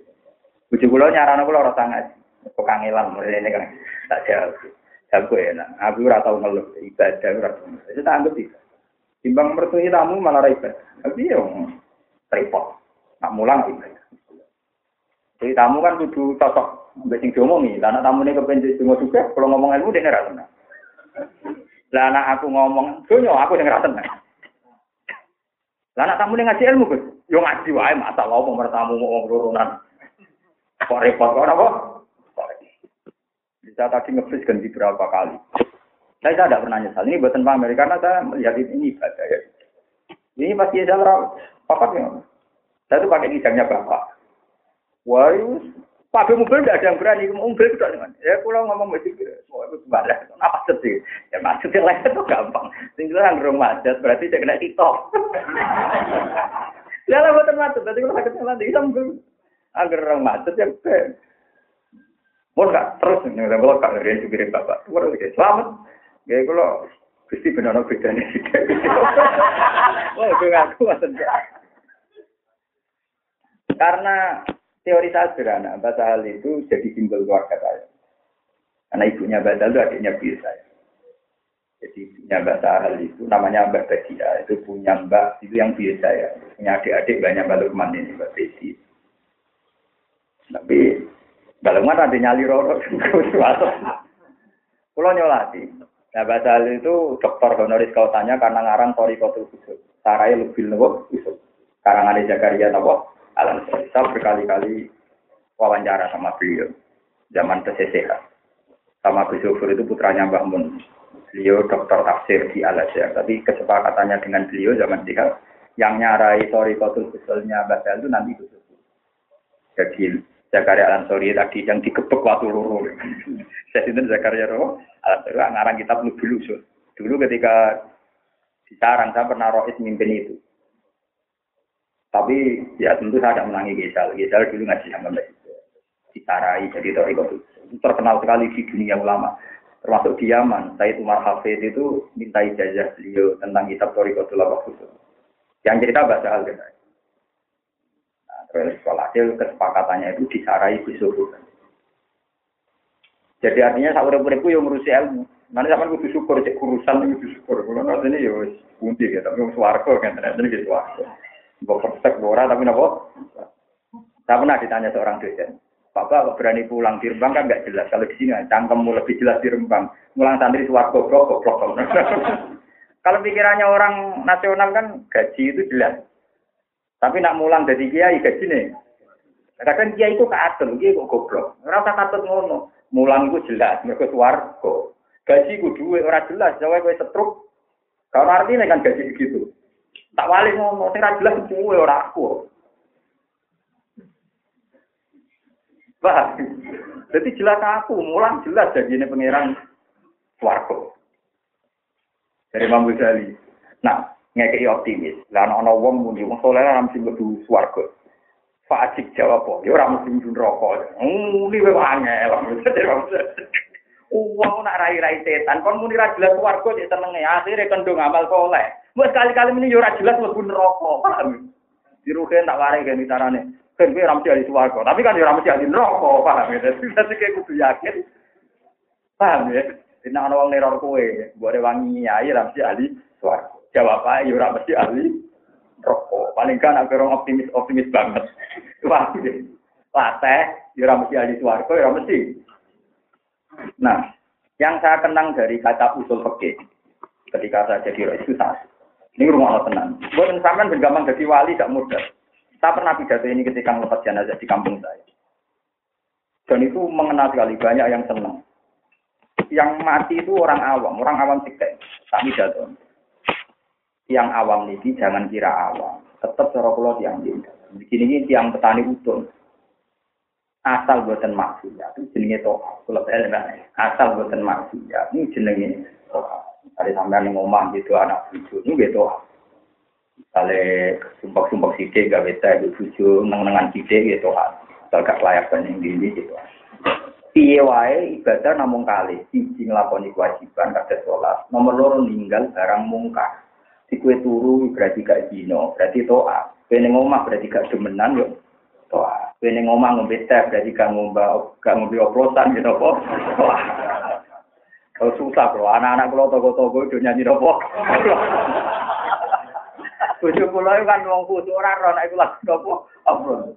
Bujuk kulo nyaran aku orang sangat, kok kangelan mulai ini kan tak jauh. Jago enak, aku ora tau ngeluh ibadah ora tau. Itu tak anggap bisa. Timbang mertui tamu malah ibadah. Tapi yo repot. Nak mulang ibadah. Jadi tamu kan kudu cocok mbek sing diomongi. Lah anak tamune kepen donga juga kalau ngomong ilmu dia ora tenang. Lah anak aku ngomong donya aku sing ora tenang. Lah anak tamune ngaji ilmu Gus. Yo ngaji wae masalah apa mertamu mau urunan. Kok repot kok apa? Bisa tadi ngebis ganti berapa kali. Saya tidak pernah nyesal. Ini buatan pamer karena saya melihat ini ibadah ya. Ini pasti saya papat ya. Saya tuh pakai kijangnya bapak. Wah, pakai mobil tidak ada yang berani. Mobil itu dengan. Ya, kalau ngomong masih semua itu balik. Apa sih? Ya maksudnya lain itu gampang. Tinggal yang rumah macet berarti saya kena tiktok. Ya lah buatan macet. Berarti kalau sakit nanti bisa mobil. Agar orang macet ya. Mau nggak terus nih? Kalau kak dari supir bapak, selamat. Ya kalau Gusti benar bedanya sih. Oh, itu ngaku maksudnya. Karena teori saya sederhana, Mbak Sahal itu jadi simbol keluarga saya. Karena ibunya Mbak itu adiknya biru saya. Jadi ibunya Mbak Sahal itu namanya Mbak Badia, itu punya Mbak itu yang biru saya. Punya adik-adik banyak Mbak Lukman ini, Mbak Bedi. Tapi Mbak Lukman ada nyali roro. Kalau nyolati, Nah, bahasa itu dokter honoris kausanya karena ngarang Tori Kotul Kudus. Sarai lebih nopo Yusuf. Karangan Jakaria nopo Alam Saya berkali-kali wawancara sama beliau. Zaman TCCH. Sama Gus itu putranya Mbah Mun. Beliau dokter tafsir di Al Azhar. Tapi kesepakatannya dengan beliau zaman TCCH. Yang nyarai Tori Kotul Kudusnya bahasa itu nanti Yufur. Jadi Zakaria Ansori tadi yang digebek waktu luru. Saya itu Zakaria Roh, ngarang kitab lebih lusuh. Dulu ketika di Sarang saya pernah rois mimpin itu. Tapi ya tentu saya tidak menangi Gisal. Gisal dulu ngaji sama Mbak Ditarai jadi Toriko itu terkenal sekali di dunia ulama. Termasuk di Yaman, Said Umar Hafid itu minta ijazah beliau tentang kitab Toriko Tulawak Yang cerita bahasa Al-Ghazali. Terus hasil kesepakatannya itu disarai Gus Jadi artinya sak urip-uripku yang ngurusi ilmu. Nanti sampean kudu syukur cek urusan kudu syukur. Kulo katene ya wis pundi ya tapi swarga kan ternyata iki swarga. Mbok persek ora tapi napa? Saya pernah ditanya seorang dosen. Bapak berani pulang di Rembang kan nggak jelas. Kalau di sini cangkemmu lebih jelas di Rembang. Mulang santri swarga goblok goblok. Kalau pikirannya orang nasional kan gaji itu jelas. Tapi nak mulang dari kiai gaji nih. Kadang kiai itu keatur, kiai kok goblok. Rasa katut ngono. Mulang itu jelas, mereka suwargo. Gaji ku duwe ora jelas, jawab kowe setruk. Kalau artinya kan gaji begitu. Tak wali ngono, ora jelas kuwe ora aku. Bah, jadi jelas aku, mulang jelas jadi ini pangeran suwargo. Dari Imam Ghazali. Nah, ngekei optimis. Lah ana wong muni wong saleh ora mesti mlebu swarga. Fajik jawab apa? Ya ora mesti mlebu neraka. Muni wae angel. Uang nak rai-rai setan, kon muni ra jelas swarga cek senenge, akhire kendung amal saleh. Wes kali-kali muni yo ora jelas mlebu neraka. Paham? Tak ware gen tarane. Ben kowe ora mesti ahli swarga, tapi kan yo ora mesti ahli neraka, paham ya? Dadi kayak kudu yakin. Paham ya? Nek ana wong neror kowe, mbok wangi ae ora mesti ahli swarga. Jawab aja, ya mesti ahli rokok. Paling kan aku orang optimis optimis banget. Wah, teh, ya mesti ahli suarco, ya mesti. Nah, yang saya kenang dari kata usul fikih ketika saya jadi itu satu. Ini rumah Allah tenang. Buat sampean bergampang jadi wali gak mudah. Saya pernah pidato ini ketika ngelepas jenazah di kampung saya. Dan itu mengenal sekali banyak yang senang. Yang mati itu orang awam, orang awam siktek. Tak pidato tiang awam niki jangan kira awam. Tetap cara kula tiang. Di sini ini tiang petani utun. Asal buatan maksiat itu jenenge toha. Kula asal buatan maksiat ini jenenge toha. Ada sampean yang ngomong gitu anak cucu ini gitu. Misalnya sumpah-sumpah sidik gak bisa itu cucu neng-nengan sidik gitu. Kalau gak layak yang dini gitu. Piye wae ibadah namung kali, siji nglakoni kewajiban kados salat, nomor loro ninggal barang mungkar. Si kue turu berarti gak dino, berarti toa. Kue ngomah berarti gak demenan yo toa. Kue ngomah ngombe teh berarti gak ngombe gak ngombe oplosan gitu? Toa. Kalau susah bro, anak-anak kalau toko-toko itu nyanyi nopo. Bujuk pulau kan wong kudu ora ora nek iku lagu nopo? Apa?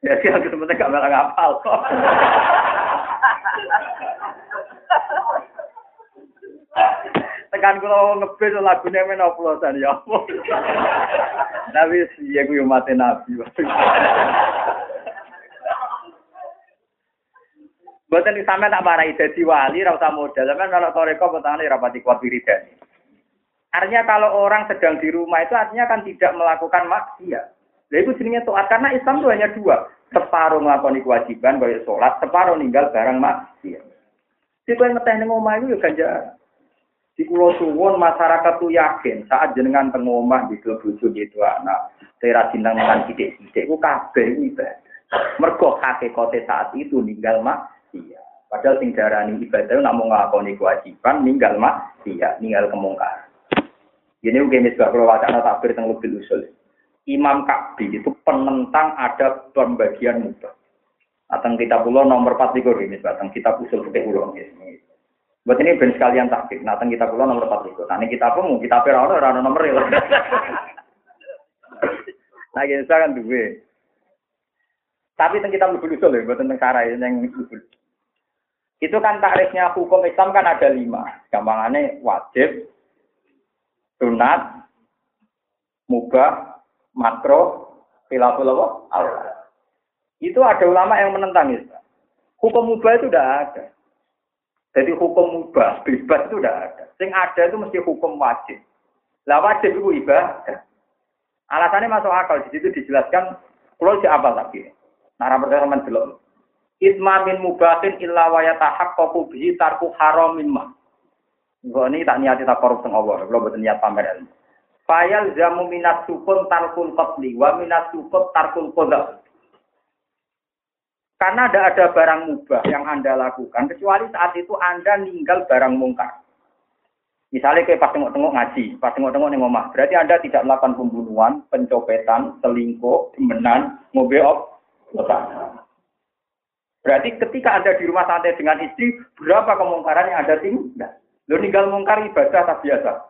Ya sih aku gak malah ngapal. Tekan kula ngebis lagune men oplosan ya apa. Tapi ya ku yo mate nabi. Boten sampe tak marai dadi wali ra usah modal. Sampeyan kalau toreko petane rapati kuat wiridan. Artinya kalau orang sedang di rumah itu artinya kan tidak melakukan maksiat. Nah itu jenenge taat karena Islam itu hanya dua. Separuh melakukan kewajiban kayak sholat, separuh ninggal barang maksiat. Jadi kalau ngeteh ning omah itu ya ganjar. Di Pulau Suwon masyarakat tuh yakin saat jenengan teng omah di klub bojo gitu anak saya cinta makan sidik-sidik ku kabeh ibadah. Mergo hakikate saat itu ninggal maksiat. Padahal sing darani ibadah namun nglakoni kewajiban ninggal maksiat, ninggal kemungkaran. Ini mungkin misbah kalau wacana takbir tentang lebih usul. Imam Ka'bi itu penentang ada pembagian mudah. Atau kita pulau nomor 4 likur ini, tentang kita usul ke pulau. Buat ini ben sekalian takbir. Nah, kita pulau nomor 4 likur. Nah, ini kita pun kita pera orang nomor ya. Nah, kita kan dua. Tapi tentang kita lebih usul ya, buat tentang cara yang lebih. Itu kan takrifnya hukum Islam kan ada lima. Gampangannya wajib, sunat, mubah, makro, khilaful? Allah. Itu ada ulama yang menentang itu. Hukum mubah itu tidak ada. Jadi hukum mubah, bebas itu tidak ada. Sing ada itu mesti hukum wajib. Lah wajib itu ibadah. Alasannya masuk akal. Di situ dijelaskan, kalau si apa lagi? Nara pertama belum. Isma min mubahin illa wa yatahaqqaqu bihi tarku haramin ma. Gue ini tak niati tak korup tengah Allah, kalau betul niat pamer ilmu. Fayal jamu minat sukun tarkul qatli wa minat sukun tarkul qadha. Karena tidak ada barang mubah yang Anda lakukan, kecuali saat itu Anda ninggal barang mungkar. Misalnya kayak pas tengok-tengok ngaji, pas tengok-tengok nih ngomah, berarti Anda tidak melakukan pembunuhan, pencopetan, selingkuh, demenan, ngobeok, Berarti ketika Anda di rumah santai dengan istri, berapa kemungkaran yang Anda tinggal? Lo ninggal mungkar ibadah tak biasa?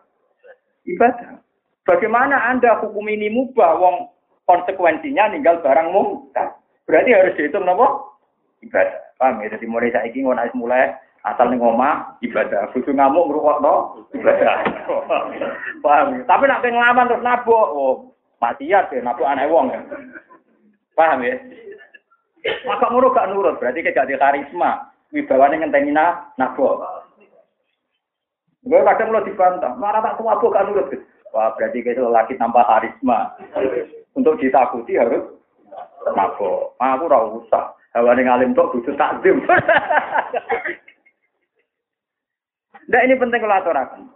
Ibadah. Bagaimana Anda hukum ini mubah, wong konsekuensinya ninggal barang mungkar? Berarti harus dihitung nopo? Ibadah. Paham ya? Jadi mulai saya ingin mulai asal nih ngomah ibadah. Bucu ngamuk ngerukok no ibadah. Paham ya? Tapi nak ngelaman terus nabok, oh maksiat ya nabok aneh wong ya. Paham ya? Maka ngono gak nurut, berarti kayak gak karisma. Wibawane ngenteni nabok. Gue kadang lo dibantah, marah tak tua kan nurut. Wah berarti kita lagi tanpa karisma. Untuk ditakuti harus nabo. Aku ora usah. Hawa ning alim tok butuh takdim. Nah ini penting kalau aturakan.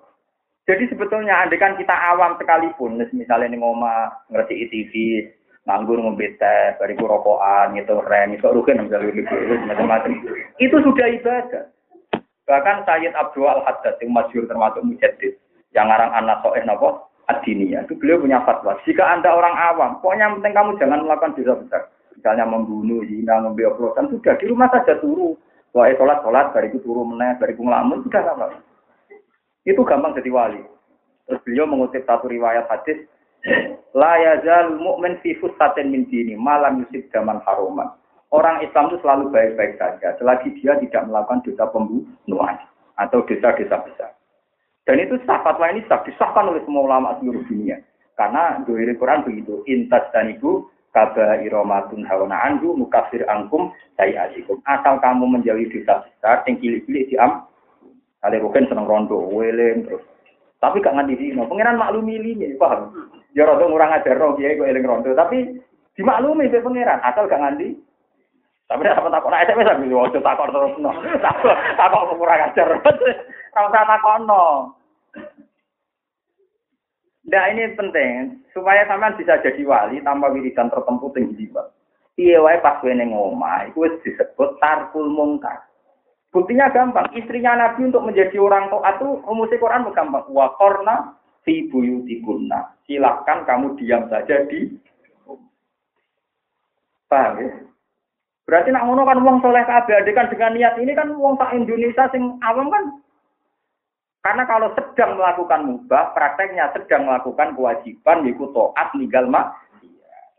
Jadi sebetulnya andekan kita awam sekalipun, misalnya nih ngoma ngerti TV, nganggur ngombe teh, bariku rokokan, gitu rem, itu rugen macam-macam. Itu sudah ibadah. Bahkan Sayyid Abdul Al-Haddad yang masyur termasuk mujaddid yang ngarang anak soeh nopo adinia itu beliau punya fatwa. Jika anda orang awam, pokoknya yang penting kamu jangan melakukan dosa besar. Misalnya membunuh, zina, membeli oplosan, sudah di rumah saja turu. Wah, sholat sholat, itu turu meneh, itu ngelamun, sudah sama. Itu gampang jadi wali. Terus beliau mengutip satu riwayat hadis, La yazal mu'min fi fusatin min dini, malam yusib zaman haruman orang Islam itu selalu baik-baik saja selagi dia tidak melakukan dosa pembunuhan atau dosa-dosa besar. Dan itu sah fatwa ini sah disahkan oleh semua ulama seluruh dunia. Karena dari Quran begitu, intas dan ibu kaba iromatun hawana anhu mukafir angkum saya asikum. Asal kamu menjauhi dosa besar, yang cilik-cilik diam. Kali rugen seneng rondo, weleng terus. Tapi gak nganti dino. Pengiran maklumi ini, paham? Ya rondo ngurang ajar roh, ya gue eling rondo. Tapi dimaklumi be pengiran, asal gak nganti tapi nek sampe takon SMS sampe ojo takon terus no. Takon takon kurang ajar. Usah takono. Nah ini penting supaya sampean bisa jadi wali tanpa wiridan tertentu tinggi jiwa. Iya wae pas wene ngomah iku wis disebut tarkul mungkar. Buktinya gampang, istrinya Nabi untuk menjadi orang taat itu rumus Quran gampang. Wa qarna fi buyutikunna. Silakan kamu diam saja di Paham ya? Berarti nak ngono kan wong soleh kabeh kan dengan niat ini kan wong tak Indonesia sing awam kan. Karena kalau sedang melakukan mubah, prakteknya sedang melakukan kewajiban yaitu taat ninggal mak.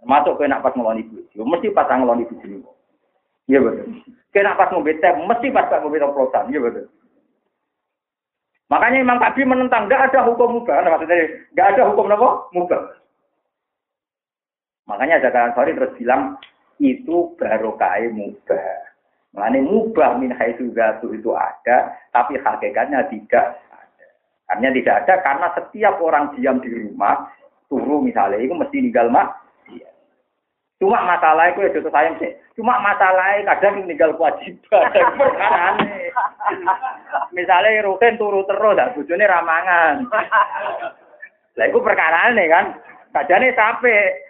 Masuk ke nak pas ngeloni bojo, mesti pas ngeloni bojo. Iya betul. Kena pas bete, mesti pas bete oplosan. Iya betul. Makanya Imam Kabi menentang, nggak ada hukum mubah. Nah, maksudnya, nggak ada hukum apa? Mubah. Makanya Zakaria Sorry terus bilang, itu barokai mubah. Makanya mubah min haitsu itu ada, tapi hakikatnya tidak Karena tidak ada karena setiap orang diam di rumah, turu misalnya, itu mesti tinggal mak Cuma masalah itu ya jatuh sayang sih. Cuma masalahnya kadang meninggal kewajiban. Misalnya rutin turu terus, tak bujune ramangan. Lah itu perkara nih kan. Kadangnya sampai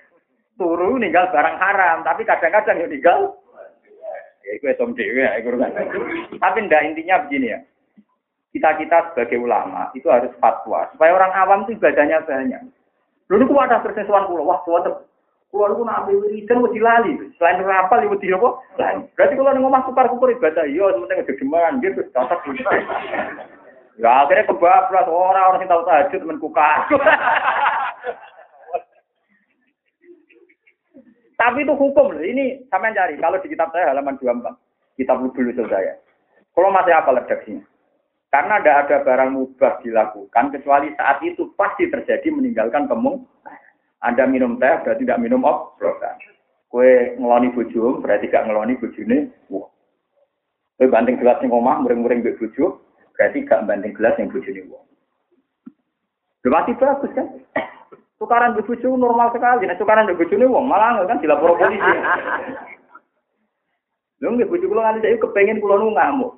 turu ninggal barang haram, tapi kadang-kadang ya ninggal. Ya itu etom dewe ya, kan. Tapi ndak intinya begini ya. Kita-kita sebagai ulama itu harus fatwa supaya orang awam itu ibadahnya banyak. Dulu ku ada persesuan pulau, wah tuh Kulo niku nak ambil wiridan wis dilali. Selain rapal wedi apa? Lali. Berarti kulo ning omah kupar-kupur ibadah iya sementing gegeman gitu cocok. Ya akhirnya kebablas orang orang yang tahu tahajud temen kuka. Tapi itu hukum loh. Ini sampean cari. Kalau di kitab saya halaman 24. Kitab dulu saya. Kalau masih apa redaksinya? Karena tidak ada barang mubah dilakukan kecuali saat itu pasti terjadi meninggalkan kemung. Anda minum teh berarti tidak minum oplosan. Kue ngeloni bojo berarti gak ngeloni bojone. Wah. Kue banting gelas yang omah muring-muring mbek bojo berarti gak banting gelas yang wong. Lho mati bagus kan? Tukaran mbek bojo normal sekali. Nek tukaran mbek bojone wong malah kan dilapor polisi. Lho nggih bojo kula nganti saiki kepengin kula nu ngamuk.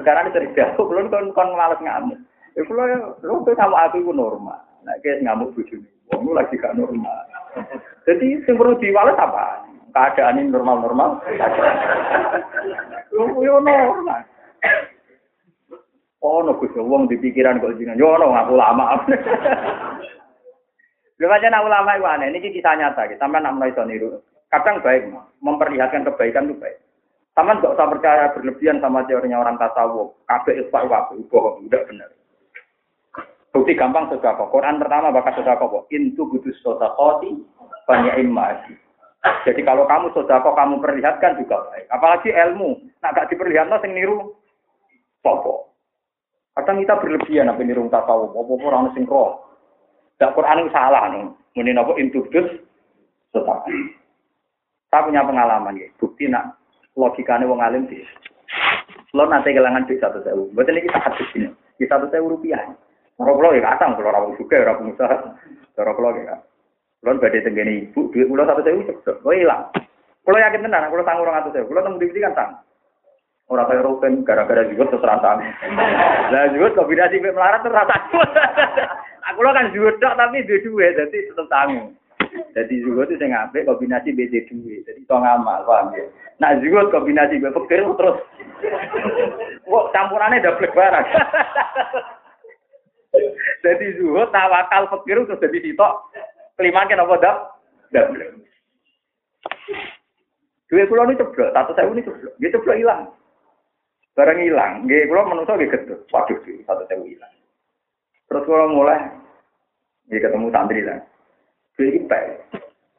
Perkara ini cerdas, kula kon kon males ngamuk. Ya kula lho sama aku ku normal. Nek ngamuk bojone. Wong lagi gak normal. Jadi yang perlu diwales apa? Keadaan ini normal-normal. Yo normal. Oh, no Gus, wong di pikiran kok jenengan. Yo no ngaku lama. Lha aja ulama itu aneh, ini kisah nyata, sampai nak mulai. Kadang baik, memperlihatkan kebaikan itu baik. Sama nggak usah percaya berlebihan sama teorinya orang tasawuf. Kabeh ikhfa wa bohong, udah benar. Bukti gampang sodako. Quran pertama bakas sodako. Intu budus sodakoti banyak imasi. Jadi kalau kamu sodako kamu perlihatkan juga baik. Apalagi ilmu. Nah gak diperlihatkan sing niru. Popo. Kadang kita berlebihan apa niru tasawuf. Popo orang sing roh. Dan Quran salah nih. Apa intu budus sodako. Saya punya pengalaman ya. Bukti nak logikanya wong alim sih. Lo nanti kelangan di satu sewu. Betul ini kita hadis ini. Di satu sewu rupiah. Cara kula ya kadang kula ora juga ora pengusaha. Cara kula ya. Kula badhe tenggene ibu duit kula 100.000 cepet. Kok ilang. Kula yakin tenan kula tanggung 200.000. Kula temu di kan tang. Ora kaya roken gara-gara juga terus rantang. Lah juga kombinasi melarat terus rata. Aku lo kan juga tapi duwe duit jadi tetep tanggung. Jadi juga itu saya ngambil kombinasi BD duit. Jadi itu ngamal, paham ya? Nah juga kombinasi BD terus. Kok campurannya double barang. Jadi zuhud tawakal fakir terus jadi sitok. Kelima kan apa dak? Dak. Duit kula ini ceblok, satu saya ini ceblok. Dia ceblok hilang. Barang hilang, nggih kula menungso nggih gedhe. Waduh, satu saya hilang. Terus kula mulai nggih ketemu santri lah. Iki pek.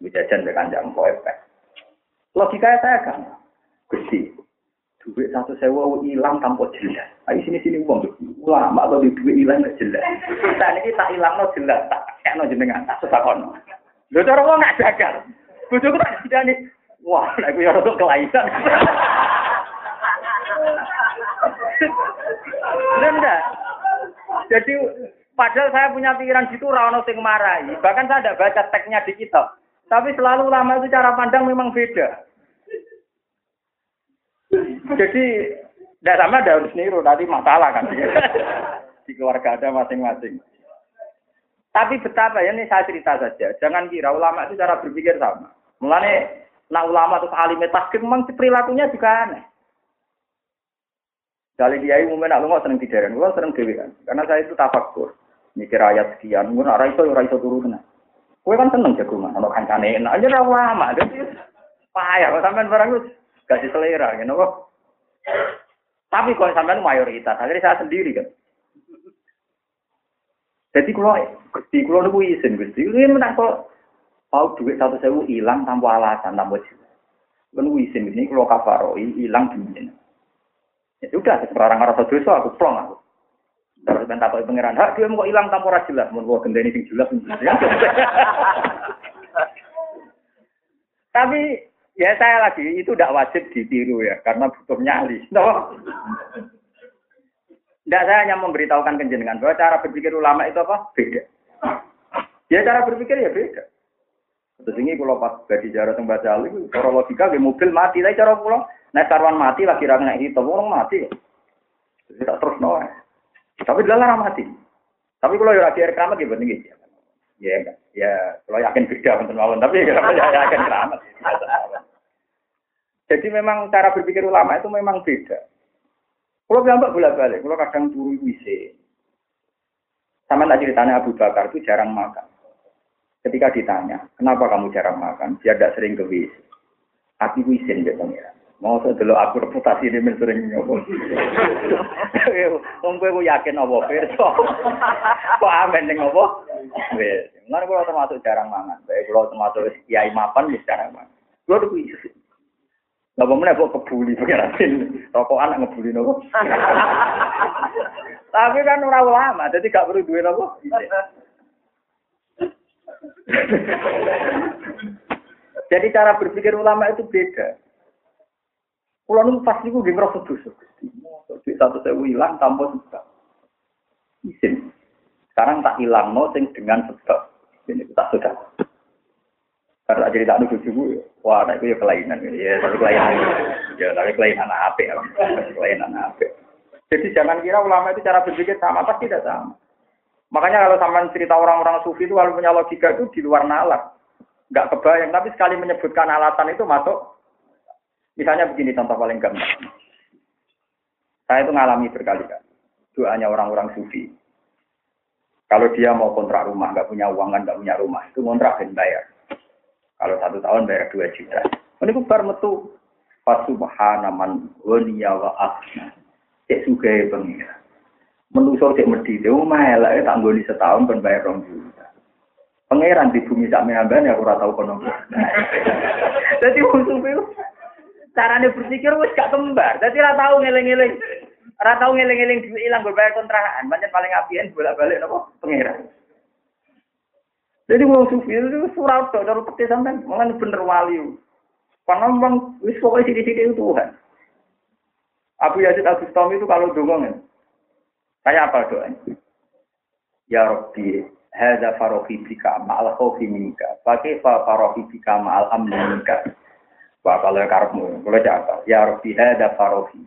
Jajan dengan jam poe pek. Logika saya kan. Gusti, duit satu sewa hilang tanpa jelas. Ayo sini sini uang ulama atau di duit hilang nggak jelas. Saat ini tak hilang no jelas, tak kayak no jenengan tak susah kono. Lo cara uang nggak jagal. Bujuk tak tidak nih. Wah, aku ya untuk kelainan. Enggak. Jadi padahal saya punya pikiran gitu rano sing marahi. Bahkan saya tidak baca teksnya di kitab. Tapi selalu lama itu cara pandang memang beda. Jadi tidak sama ada harus niru, tadi masalah kan. Di keluarga ada masing-masing. Tapi betapa ya ini saya cerita saja. Jangan kira ulama itu cara berpikir sama. Mulane nah ulama itu alim taskim memang perilakunya juga aneh. Kali dia umumnya nak lu seneng tidaran, gua seneng dewi kan. Karena saya itu tafakur. Mikir ayat sekian, gua nak raiso, raiso turun. Gue kan seneng jagungan, kalau kancane enak aja ulama. Jadi payah, kalau sampean barang itu gak selera, gitu kok. Tapi kalau sampean mayoritas, akhirnya saya sendiri kan. Jadi kalau Gusti kalau nunggu izin Gusti, ini menang kok Tahu duit satu sewu hilang tanpa alasan, tanpa jelas. Kan wisin ini kalau kafaroi hilang duit. Ya sudah, sekarang rasa dosa aku plong aku. Terus ben takoki pangeran, "Hak dia kok hilang tanpa ora jelas, mun kok gendeni sing jelas." Tapi ya saya lagi itu tidak wajib ditiru ya karena butuh nyali. No. Tidak saya hanya memberitahukan kenjenengan bahwa cara berpikir ulama itu apa? Beda. Ya cara berpikir ya beda. Terus ini kalau pas bagi jarak yang baca itu, cara logika di mobil mati, tapi cara pulang, naik karwan mati lagi kira itu orang mati. Jadi tak terus no. Tapi dalam mati. Tapi kalau ya akhir keramat ya gitu. Ya, ya kalau yakin beda untuk mawon, tapi ya yakin keramat. Jadi memang cara berpikir ulama itu memang beda. Kalau gambar bolak balik, kalau kadang turun wisi. Sama tak ceritanya Abu Bakar itu jarang makan. Ketika ditanya, kenapa kamu jarang makan? Dia tidak sering ke WC. Aku wisin dia pengiran. Mau saya dulu aku reputasi ini sering nyoba. Wong kowe yakin apa pirsa? Kok amen ning apa? Wis. Mulane kula termasuk jarang mangan. Baik kula termasuk kiai mapan wis jarang mangan. Kula tuh wis. Lah pemenang kok kebuli pengen anak ngebuli nopo. Tapi kan ora ulama, jadi gak perlu duwe nopo. Jadi cara berpikir ulama itu beda. Kulo nu pas niku nggih ngrasa dosa. Duit satu sewu hilang tanpa sebab. Isin. Sekarang tak hilang no sing dengan sebab. Ini tak sudah. Karena jadi tak nuduh juga, wah, nah itu ya kelainan, ya, tapi kelainan, ya, tapi kelainan apa, kelainan apa. Jadi jangan kira ulama itu cara berpikir sama, pasti tidak sama. Makanya kalau sama cerita orang-orang sufi itu kalau punya logika itu di luar nalar. Nggak kebayang, tapi sekali menyebutkan alasan itu masuk. Misalnya begini contoh paling gampang. Saya itu ngalami berkali-kali. Doanya orang-orang sufi. Kalau dia mau kontrak rumah, nggak punya uang kan nggak punya rumah, itu kontrak dan bayar. Kalau satu tahun bayar dua juta. Ini bar metu. Fasubhanaman waniya wa asna. Cek sugai pengira menusuk cek medhi itu melek tak nggoni setahun kan bayar rong juta. Pangeran di bumi sak meamban ya ora tau kono. Dadi wong sufi carane berpikir wis gak kembar. Dadi ora tau ngeling-eling. Ora tau ngeling-eling duit ilang berbayar kontrakan. Banyak paling apian bolak-balik napa pangeran. Jadi wong sufi itu surau tok cara peti sampean, malah bener wali. Karena memang wis pokoknya sidik-sidik itu Tuhan. Abu Yazid Abu Bustami itu kalau dongong Kayak apa doanya? Ya Rabbi, hadza farohi bika ma'al khawfi minka. Fa farohi bika ma'al amni minka. Wah, kalau karepmu, kalau apa? Ya Rabbi, hadza farohi.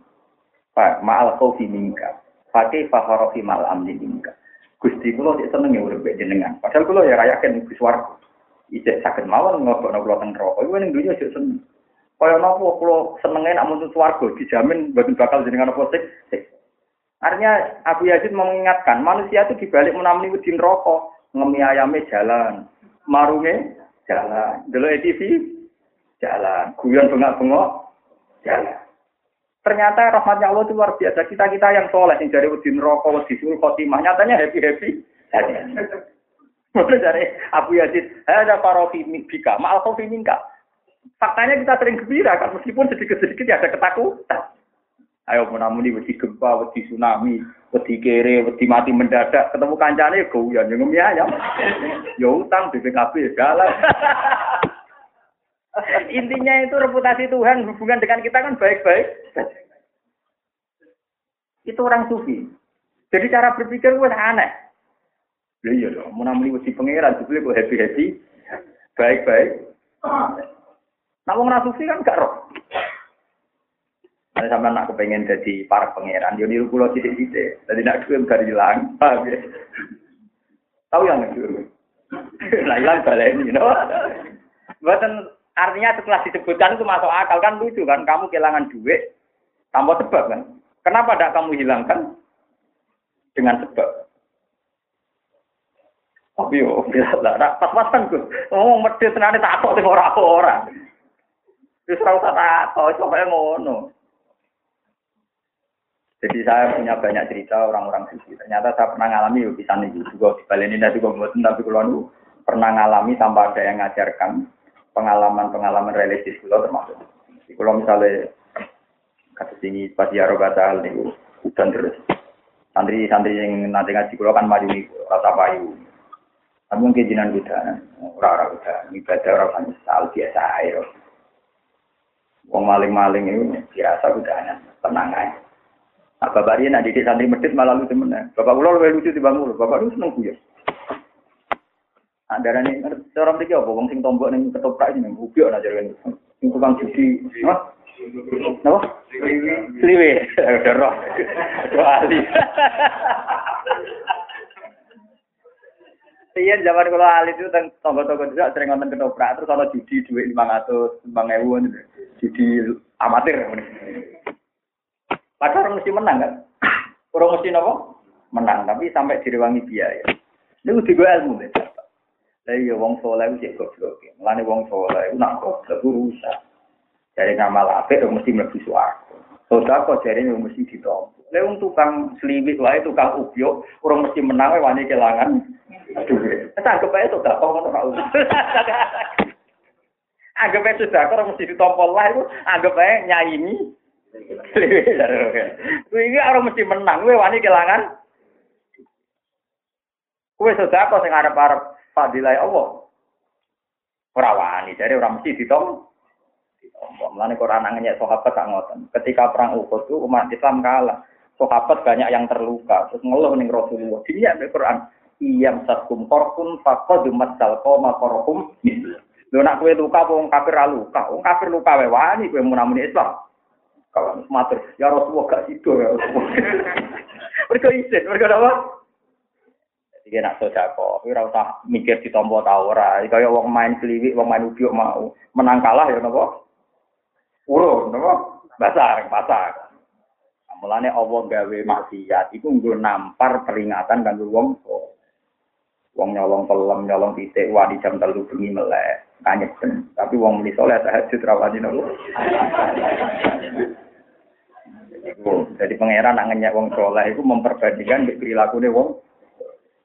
Ma'al khawfi minka. Pakai fa farohi ma'al amni minka. Gusti kula sik seneng ya urip jenengan. Padahal kula ya rayaken Gus warga. Saged mawon nglebokno kula teng neraka. Iku ning dunya seneng. Kaya napa kula senenge nak mutu swarga dijamin mboten bakal jenengan apa sik. Artinya Abu Yazid mengingatkan, manusia itu dibalik menamuni wedi rokok, ngemi jalan, marunge jalan, dulu TV jalan, guyon bengak-bengok jalan. Ternyata rahmatnya Allah itu luar biasa. Kita kita yang soleh, yang dari wedi rokok, wedi suruh khotimah, nyatanya happy happy. Mulai dari Abu Yazid, ada parofi bika, maal kofi minka. Faktanya kita sering gembira, kan meskipun sedikit-sedikit ya ada ketakutan. Ayo menamuni wedi gempa, wedi tsunami, wedi kere, wedi mati mendadak, ketemu kancane ya ngemi ayam. Ya utang BPKB segala. Intinya itu reputasi Tuhan hubungan dengan kita kan baik-baik. Itu orang sufi. Jadi cara berpikir gue aneh. Ya iya dong, menamuni wedi pangeran, jebule kok happy-happy. Baik-baik. Nah, wong sufi kan gak roh. Ada sama nak kepengen jadi para pangeran, yo niru pulau sidik sidik. Jadi nak kirim dari hilang, ya? Tahu yang niru? Nah hilang balik ini, no? Buatan artinya setelah disebutkan itu masuk akal kan lucu kan? Kamu kehilangan duit tanpa sebab kan? Kenapa tidak kamu hilangkan dengan sebab? Tapi yo, biasa lah, pas-pasan gue. Oh, medit tenan tak kok orang-orang. Terus ora usah takok, coba ngono. Jadi saya punya banyak cerita orang-orang suci. Ternyata saya pernah ngalami ya bisa nih juga di ini nanti gue tapi kalau pernah ngalami tanpa ada yang ngajarkan pengalaman-pengalaman religius kula termasuk. Kalau misalnya kata sini pas ya batal nih hujan terus. Santri-santri yang nanti ngaji kula kan maju nih rasa payu. Tapi mungkin jinan kuda, orang-orang kuda, ibadah orang sal biasa air. Wong maling-maling itu biasa kudanya, tenang aja. Nah, bapak dia nanti di santri medit malah lucu mana. Bapak ular lebih lucu di bangun, bapak lu seneng ya. Nah, darah ini, orang tiga apa? Wong sing tombok nih ketoprak ini, ubiok aja kan. Sing tukang judi, apa? Apa? Sliwe, udah roh, dua ahli. Iya zaman kalau ahli itu tentang tombol-tombol juga sering nonton ketoprak terus kalau judi duit lima ratus, lima ribu, judi amatir. Padahal orang mesti menang kan? Orang mesti nopo? Menang, tapi sampai direwangi biaya. Ini udah gue ilmu deh. Lah iya wong soleh itu goblok. Mulane wong soleh nak goblok rusak. Dari nama apik mesti mlebu swarga. Sodako jare mesti ditompo. Lah tukang sliwit wae tukang ubyok, orang mesti menang wae wani kelangan. Aduh. Anggap ae sodako ngono ra Anggap ae sodako orang mesti ditompo lah itu anggap ae nyaini Kuwi orang mesti menang, kowe wani kelangan. Kowe sedekah sing arep-arep fadilah Allah. Ora wani, jadi orang mesti ditom. Mulane Quran nanya sahabat tak ngoten. Ketika perang Uhud itu umat Islam kalah. Sahabat banyak yang terluka. Terus ngeluh ning Rasulullah. Dia di Quran. Iyam satkum korpun fakod umat salko makorokum. Lho nak kowe luka wong kafir luka. Wong kafir luka wae wani kowe Islam. Kalau matur, ya Rasulullah gak sido ya Rasulullah. Mereka izin, mereka apa? Jadi nak sodako, tapi usah mikir di tau ora. Kaya wong main seliwik, wong main ubiok mau menang kalah ya nopo? Urun, nopo? Basar, pasar. Mulane Allah gawe maksiat iku nggo nampar peringatan kanggo wong Wong nyolong pelem, nyolong titik, wadi jam telu bengi melek, kanyek Tapi wong muni soleh tahajud rawani nopo. Jadi pangeran nak wong soleh itu memperbandingkan perilaku wong.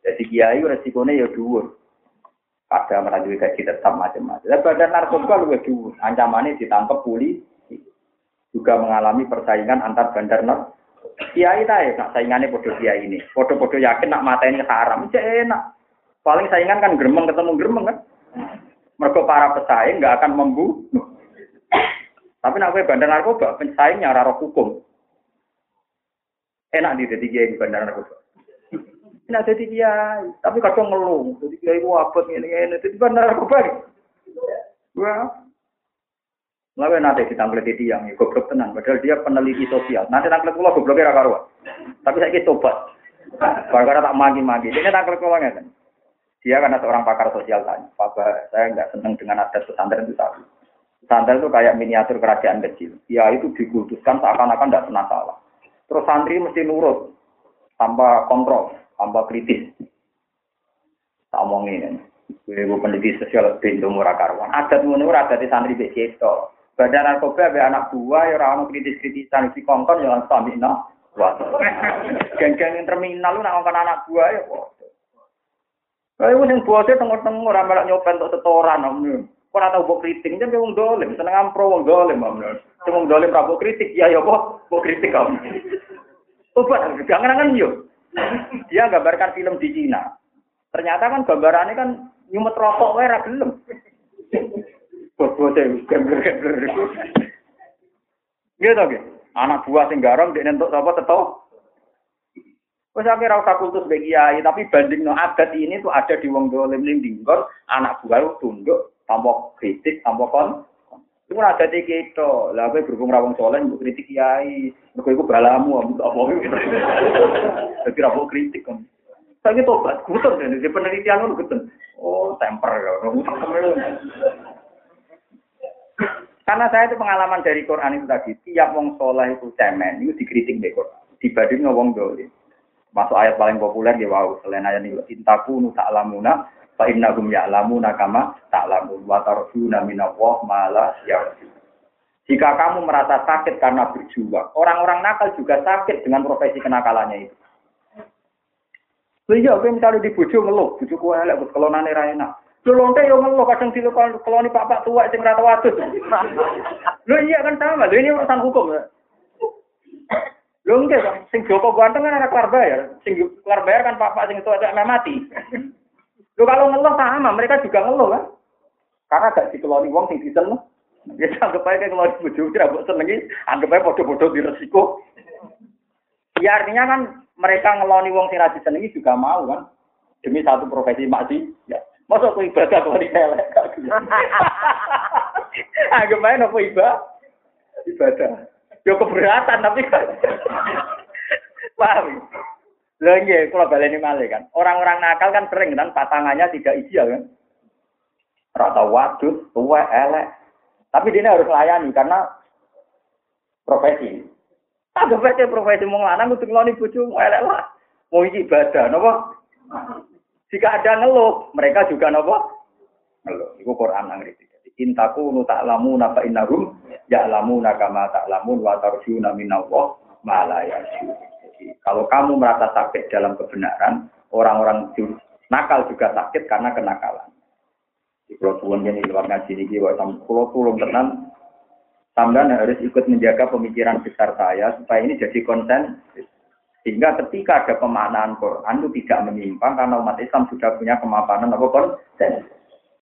Jadi kiai resikonya ya dhuwur. Ada merajui gaji tetap macam-macam. Dan badan narkoba lebih dhuwur. Ancamannya ditangkap polisi. Juga mengalami persaingan antar bandar narkoba. Kiai tahu nak saingannya bodoh kiai ini. Bodoh-bodoh yakin nak mata ini haram. Cek enak. Paling saingan kan geremeng ketemu geremeng kan. Mereka para pesaing nggak akan membunuh. Tapi nak bandar narkoba, pesaingnya hukum. Enak di jadi kiai bandar narkoba. Enak jadi kiai, tapi kadang ngeluh. Jadi kiai itu apa ini ini. Jadi bandar narkoba. Wah. Lalu nanti kita ngeliat yang ya, goblok tenang. Padahal dia peneliti sosial. Nanti tangklet pulau gobloknya raka karuan. Tapi saya coba. Karena tak magi-magi. Ini tangklet pulau kan. Dia karena seorang pakar sosial tanya, Papa, saya nggak senang dengan adat pesantren itu tadi. Pesantren itu kayak miniatur kerajaan kecil. Ya itu dikultuskan seakan-akan tidak pernah salah. Terus santri mesti nurut tanpa kontrol, tanpa kritis. Tak omongin ini. Ibu peneliti sosial pintu murah karuan. Adat ngono ora di santri mbek cipto. Badan narkoba be anak buah ya ora kritis-kritisan di kongkon ya langsung Wah. Geng-geng terminal lu nak anak buah ya kok. Kayak sing bose tengok-tengok ora melok nyopen untuk setoran ngono. Ora tau mbok kritik, jan wong dolim, seneng ampro wong dolim, Om. Sing wong dolim ra kritik, ya ya kok mbok kritik kamu. Coba jangan-jangan yuk. Dia gambarkan film di Cina. Ternyata kan gambarannya kan nyumet rokok wae ra gelem. Bos-bose gambler-gambler iku. Gitu gitu. Anak buah sing garong dek nentuk apa teto. Wes sampe ra usah kultus bagi kiai, tapi banding no adat ini tuh ada di wong dolim ning dinggon, anak buah tunduk tanpa kritik, tanpa kon Iku ada di kita. Lah kowe berhubung rawong soleh mbok kritik kiai. Mergo iku balamu apa. Dadi ra kritik kan. Saya tobat, guter deh, di penelitian lu guter. Oh, temper ya, Karena saya itu pengalaman dari Quran itu tadi, tiap wong soleh itu cemen, itu dikritik deh Quran. Dibanding ngomong doli. Masuk ayat paling populer ya wow, selain ayat ini, intaku nu ta'lamuna Fa innahum ya'lamuna kama ta'lamun wa tarjuna minallah ma la Jika kamu merasa sakit karena berjuang, orang-orang nakal juga sakit dengan profesi kenakalannya itu. Iya, kowe misalnya di bojo ngeluh, bojo kowe elek, kelonane ra enak. Dolonte yo ngeluh kadang keloni pak-pak tua sing ora wadus. Lho iya kan sama, lho ini urusan hukum. Lho enggak, sing Joko ganteng kan anak kelar bayar. Sing kelar bayar kan pak-pak sing emang mati. Lho kalau ngeluh sama, mereka juga ngeluh kan. Karena gak dikeloni wong sing diseneng. Ya anggap aja kayak ngeloni bojo kira mbok senengi, anggap aja padha-padha di resiko. Ya artinya kan mereka ngeloni wong sing ra disenengi juga mau kan. Demi satu profesi maksi. Ya. Masa aku ibadah kalau elek? Anggap aja nopo ibadah? Ibadah. Yo keberatan tapi kan. Paham? Nggih, kula baleni malih kan. Orang-orang nakal kan sering kan pasangannya tidak ideal kan. Rata wadus, tua, elek. Tapi dia harus melayani karena profesi. Anggap aja profesi mau lanang kudu ngeloni bojo elek lah. Mau ibadah, nopo? Jika ada ngeluh, mereka juga nopo ngeluh. Itu Quran nang Jadi intaku nu lamu napa innahum lamu nakama ta'lamun wa tarjuna minallah Kalau kamu merasa sakit dalam kebenaran, orang-orang nakal juga sakit karena kenakalan. Di pulau suwon ini luar ngaji ini, pulau tulung tenan, sampean harus ikut menjaga pemikiran besar saya supaya ini jadi konsen sehingga ketika ada pemaknaan Quran itu tidak menyimpang karena umat Islam sudah punya kemapanan apa konsen.